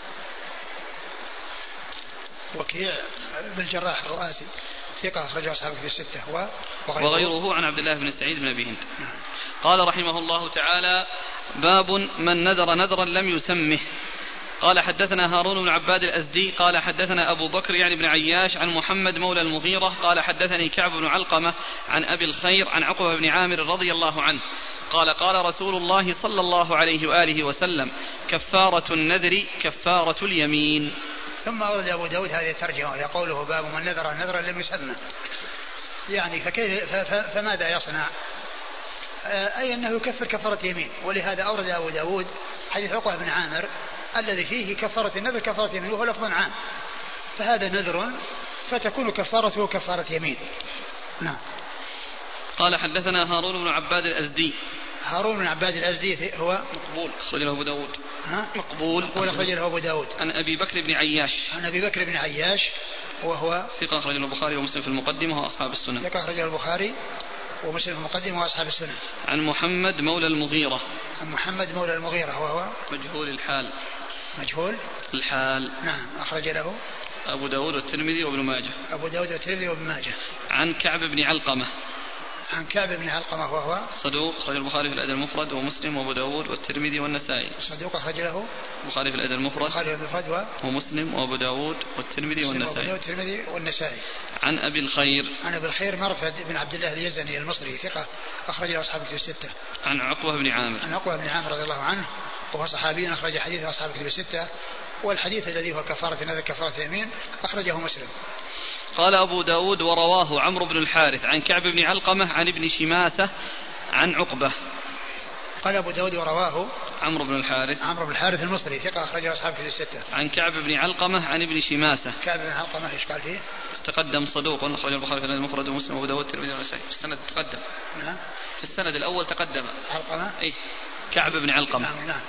وكيع بالجراح الرؤاسي ثقة أخرجه أصحابه في الستة و وغيره, وغيره. عن عبد الله بن سعيد بن أبي هند. نعم. قال رحمه الله تعالى باب من نذر نذرا لم يسمه. قال حدثنا هارون بن عباد الأزدي قال حدثنا أبو بكر يعني بن عياش عن محمد مولى المغيرة قال حدثني كعب بن علقمة عن أبي الخير عن عقبة بن عامر رضي الله عنه قال قال رسول الله صلى الله عليه وآله وسلم كفارة النذر كفارة اليمين. ثم أورد أبو داود هذه الترجمة وهي قوله باب من نذر نذرا لم يسمى يعني فكيف فماذا يصنع؟ آه، أي أنه يكفر كفارة يمين ولهذا أورد أبو داود حديث عقبة بن عامر الذي فيه كفارة النذر كفارة يمين وهو لفظ عام. فهذا نذر فتكون كفارته كفارة يمين. نعم. قال حدثنا هارون بن عباد الأزدي. هارون بن عباد الأزدي هو مقبول أخرج له أبو داود. ها؟ مقبول. مقبول أخرج له أبو داود. عن أبي بكر بن عياش. عن أبي بكر بن عياش وهو ثقة أخرجه البخاري ومسلم في المقدمة وأصحاب السنن. ثقة أخرجه البخاري ومسلم في المقدمة وأصحاب السنن. عن محمد مولى المغيرة. عن محمد مولى المغيرة وهو مجهول الحال. مجهول الحال. نعم أخرج له. أبو داود والترمذي وابن ماجه. أبو داود والترمذي وابن ماجه. عن كعب بن علقمة. عن كعب بن علقمة وهو؟ صدوق أخرج البخاري في الأدب المفرد ومسلم وأبو داود والترمذي والنسائي. صدوق أخرج له. البخاري في الأدب المفرد البخاري المفرد و... ومسلم وأبو داود والترمذي والنسائي وأبو داود والترمذي والنسائي. عن أبي الخير. عن أبي الخير مرفد بن عبد الله اليزني المصري ثقة أخرج له أصحاب الستة. عن عقبة بن عامر. عن عقبة بن عامر رضي الله عنه. وهو صحابي أخرج حديث أصحاب الكتب الستة والحديث الذي هو كفارة النذر كفارة اليمين أخرجه مسلم. قال أبو داود ورواه عمرو بن الحارث عن كعب بن علقمة عن ابن شماسة عن عقبة. قال أبو داود ورواه عمرو بن الحارث. عمرو بن الحارث المصري ثقة أخرجه أصحاب في الستة. عن كعب بن علقمة عن ابن شماسة. كعب بن علقمة إيش قال فيه؟ تقدم صدوق أخرج البخاري في المفرد ومسلم وأبو داود الترمذي والنسائي. في السند تقدم. نعم. في السند الأول تقدم. علقمة؟ أي كعب بن علقمة. نعم نعم.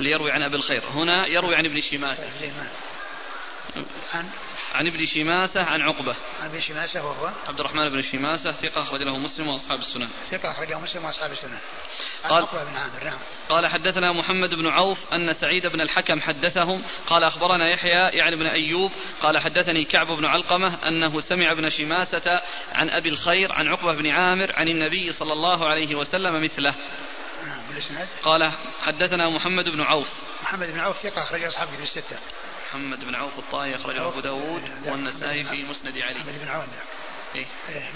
ليروي عن أبي الخير. هنا يروي عن ابن شماسة. عن عن ابن شماسة عن عقبة. عن ابن شماسة وهو عبد الرحمن بن شماسة ثقة أخرج له مسلم وأصحاب السنن. ثقة أخرجه مسلم وأصحاب السنن. قال عقبة بن عامر نعم. قال حدثنا محمد بن عوف أن سعيد بن الحكم حدثهم. قال أخبرنا يحيى يعني بن أيوب. قال حدثني كعب بن علقمة أنه سمع ابن شماسة عن أبي الخير عن عقبة بن عامر عن النبي صلى الله عليه وسلم مثله. نعم قال حدثنا محمد بن عوف. محمد بن عوف ثقة أخرج أصحابه في الستة. محمد بن عوف الطائي أخرجه أبو داود والنسائي في مسند علي. محمد بن عوف إيه؟ إيه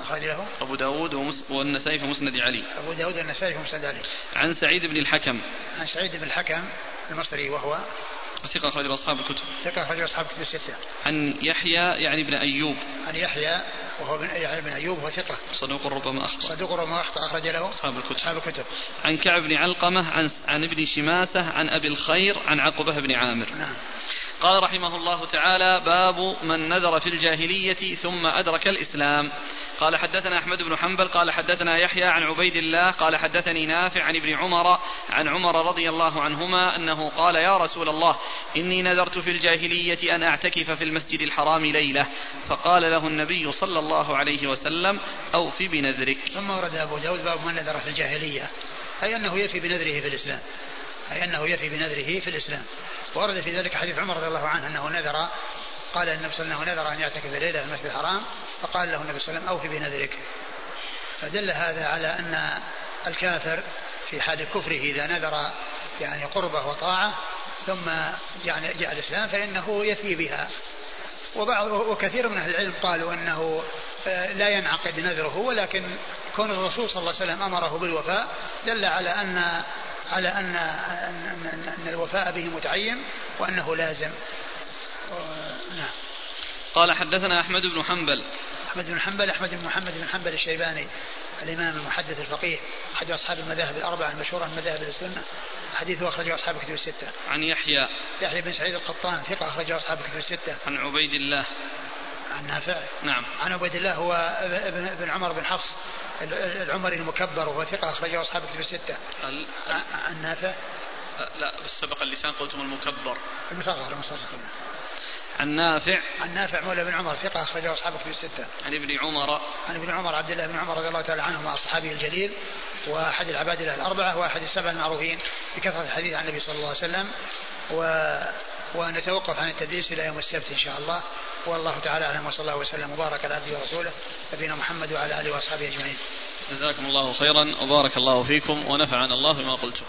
أخرج له. أبو داود والنسائي في مسند علي. أبو داود والنسائي في مسند علي. عن سعيد بن الحكم. عن سعيد بن الحكم المصري وهو؟ ثقة أخرج أصحاب الكتب. ثقة أخرج أصحاب الكتب الستة. عن يحيى يعني بن أيوب. عن يحيى وهو بن يعني بن أيوب وهو ثقة. صدوق ربما أخطأ. صدوق ربما أخطأ أخرج له أصحاب الكتب. أصحاب الكتب. عن كعب بن علقمة عن عن ابن شماسة عن أبي الخير عن عقبة بن عامر. نعم. قال رحمه الله تعالى باب من نذر في الجاهلية ثم أدرك الإسلام. قال حدثنا أحمد بن حنبل قال حدثنا يحيى عن عبيد الله قال حدثني نافع عن ابن عمر عن عمر رضي الله عنهما أنه قال يا رسول الله إني نذرت في الجاهلية أن أعتكف في المسجد الحرام ليلة. فقال له النبي صلى الله عليه وسلم أوف بنذرك. ثم ورد أبو داود باب من نذر في الجاهلية أي أنه يفي بنذره في الإسلام. أي أنه يفي بنذره في الإسلام. ورد في ذلك حديث عمر رضي الله عنه أنه نذر قال النبي صلى الله عليه وسلم نذر أن يعتكف ليلة في المسجد الحرام فقال له النبي صلى الله عليه وسلم أوفي بنذرك. فدل هذا على أن الكافر في حال كفره إذا نذر يعني قربة وطاعة ثم يعني جاء الإسلام فإنه يفي بها. وبعض وكثير من أهل العلم قالوا أنه آه، لا ينعقد نذره ولكن كون الرسول صلى الله عليه وسلم أمره بالوفاء دل على أن على أن أن الوفاء به متعين وأنه لازم. نعم. قال حدثنا أحمد بن حنبل. أحمد بن حنبل أحمد بن محمد بن حنبل الشيباني الإمام المحدث الفقيه أحد أصحاب المذاهب الأربعة المشهورة من مذاهب السنة. حديثه أخرجه أصحاب الكتب الستة. عن يحيى. يحيى بن سعيد القطان ثقة أخرجه أصحاب الكتب الستة. عن عبيد الله. عن نافع. نعم. عن عبيد الله هو ابن ابن عمر بن حفص. العمري المكبر وهو ثقة أخرجه أصحاب الكتب الستة. عن نافع؟ لا بس سبق اللسان قلتم المكبر. المصغر المصغر. عن نافع؟ عن نافع مولى بن عمر ثقة أخرجه أصحاب في الستة. عن ابن عمر. عن ابن عمر عبد الله بن عمر رضي الله تعالى عنهما الصحابي الجليل وأحد العباد الأربعة وأحد السبع المعروفين بكثرة الحديث عن النبي صلى الله عليه وسلم و ونتوقف عن التدريس إلى يوم السبت إن شاء الله. والله تعالى أعلم وصلى الله وسلم وبارك على عبده ورسوله نبينا محمد وعلى آله وأصحابه أجمعين. جزاكم الله خيرا وبارك الله فيكم ونفعنا الله بما قلتم.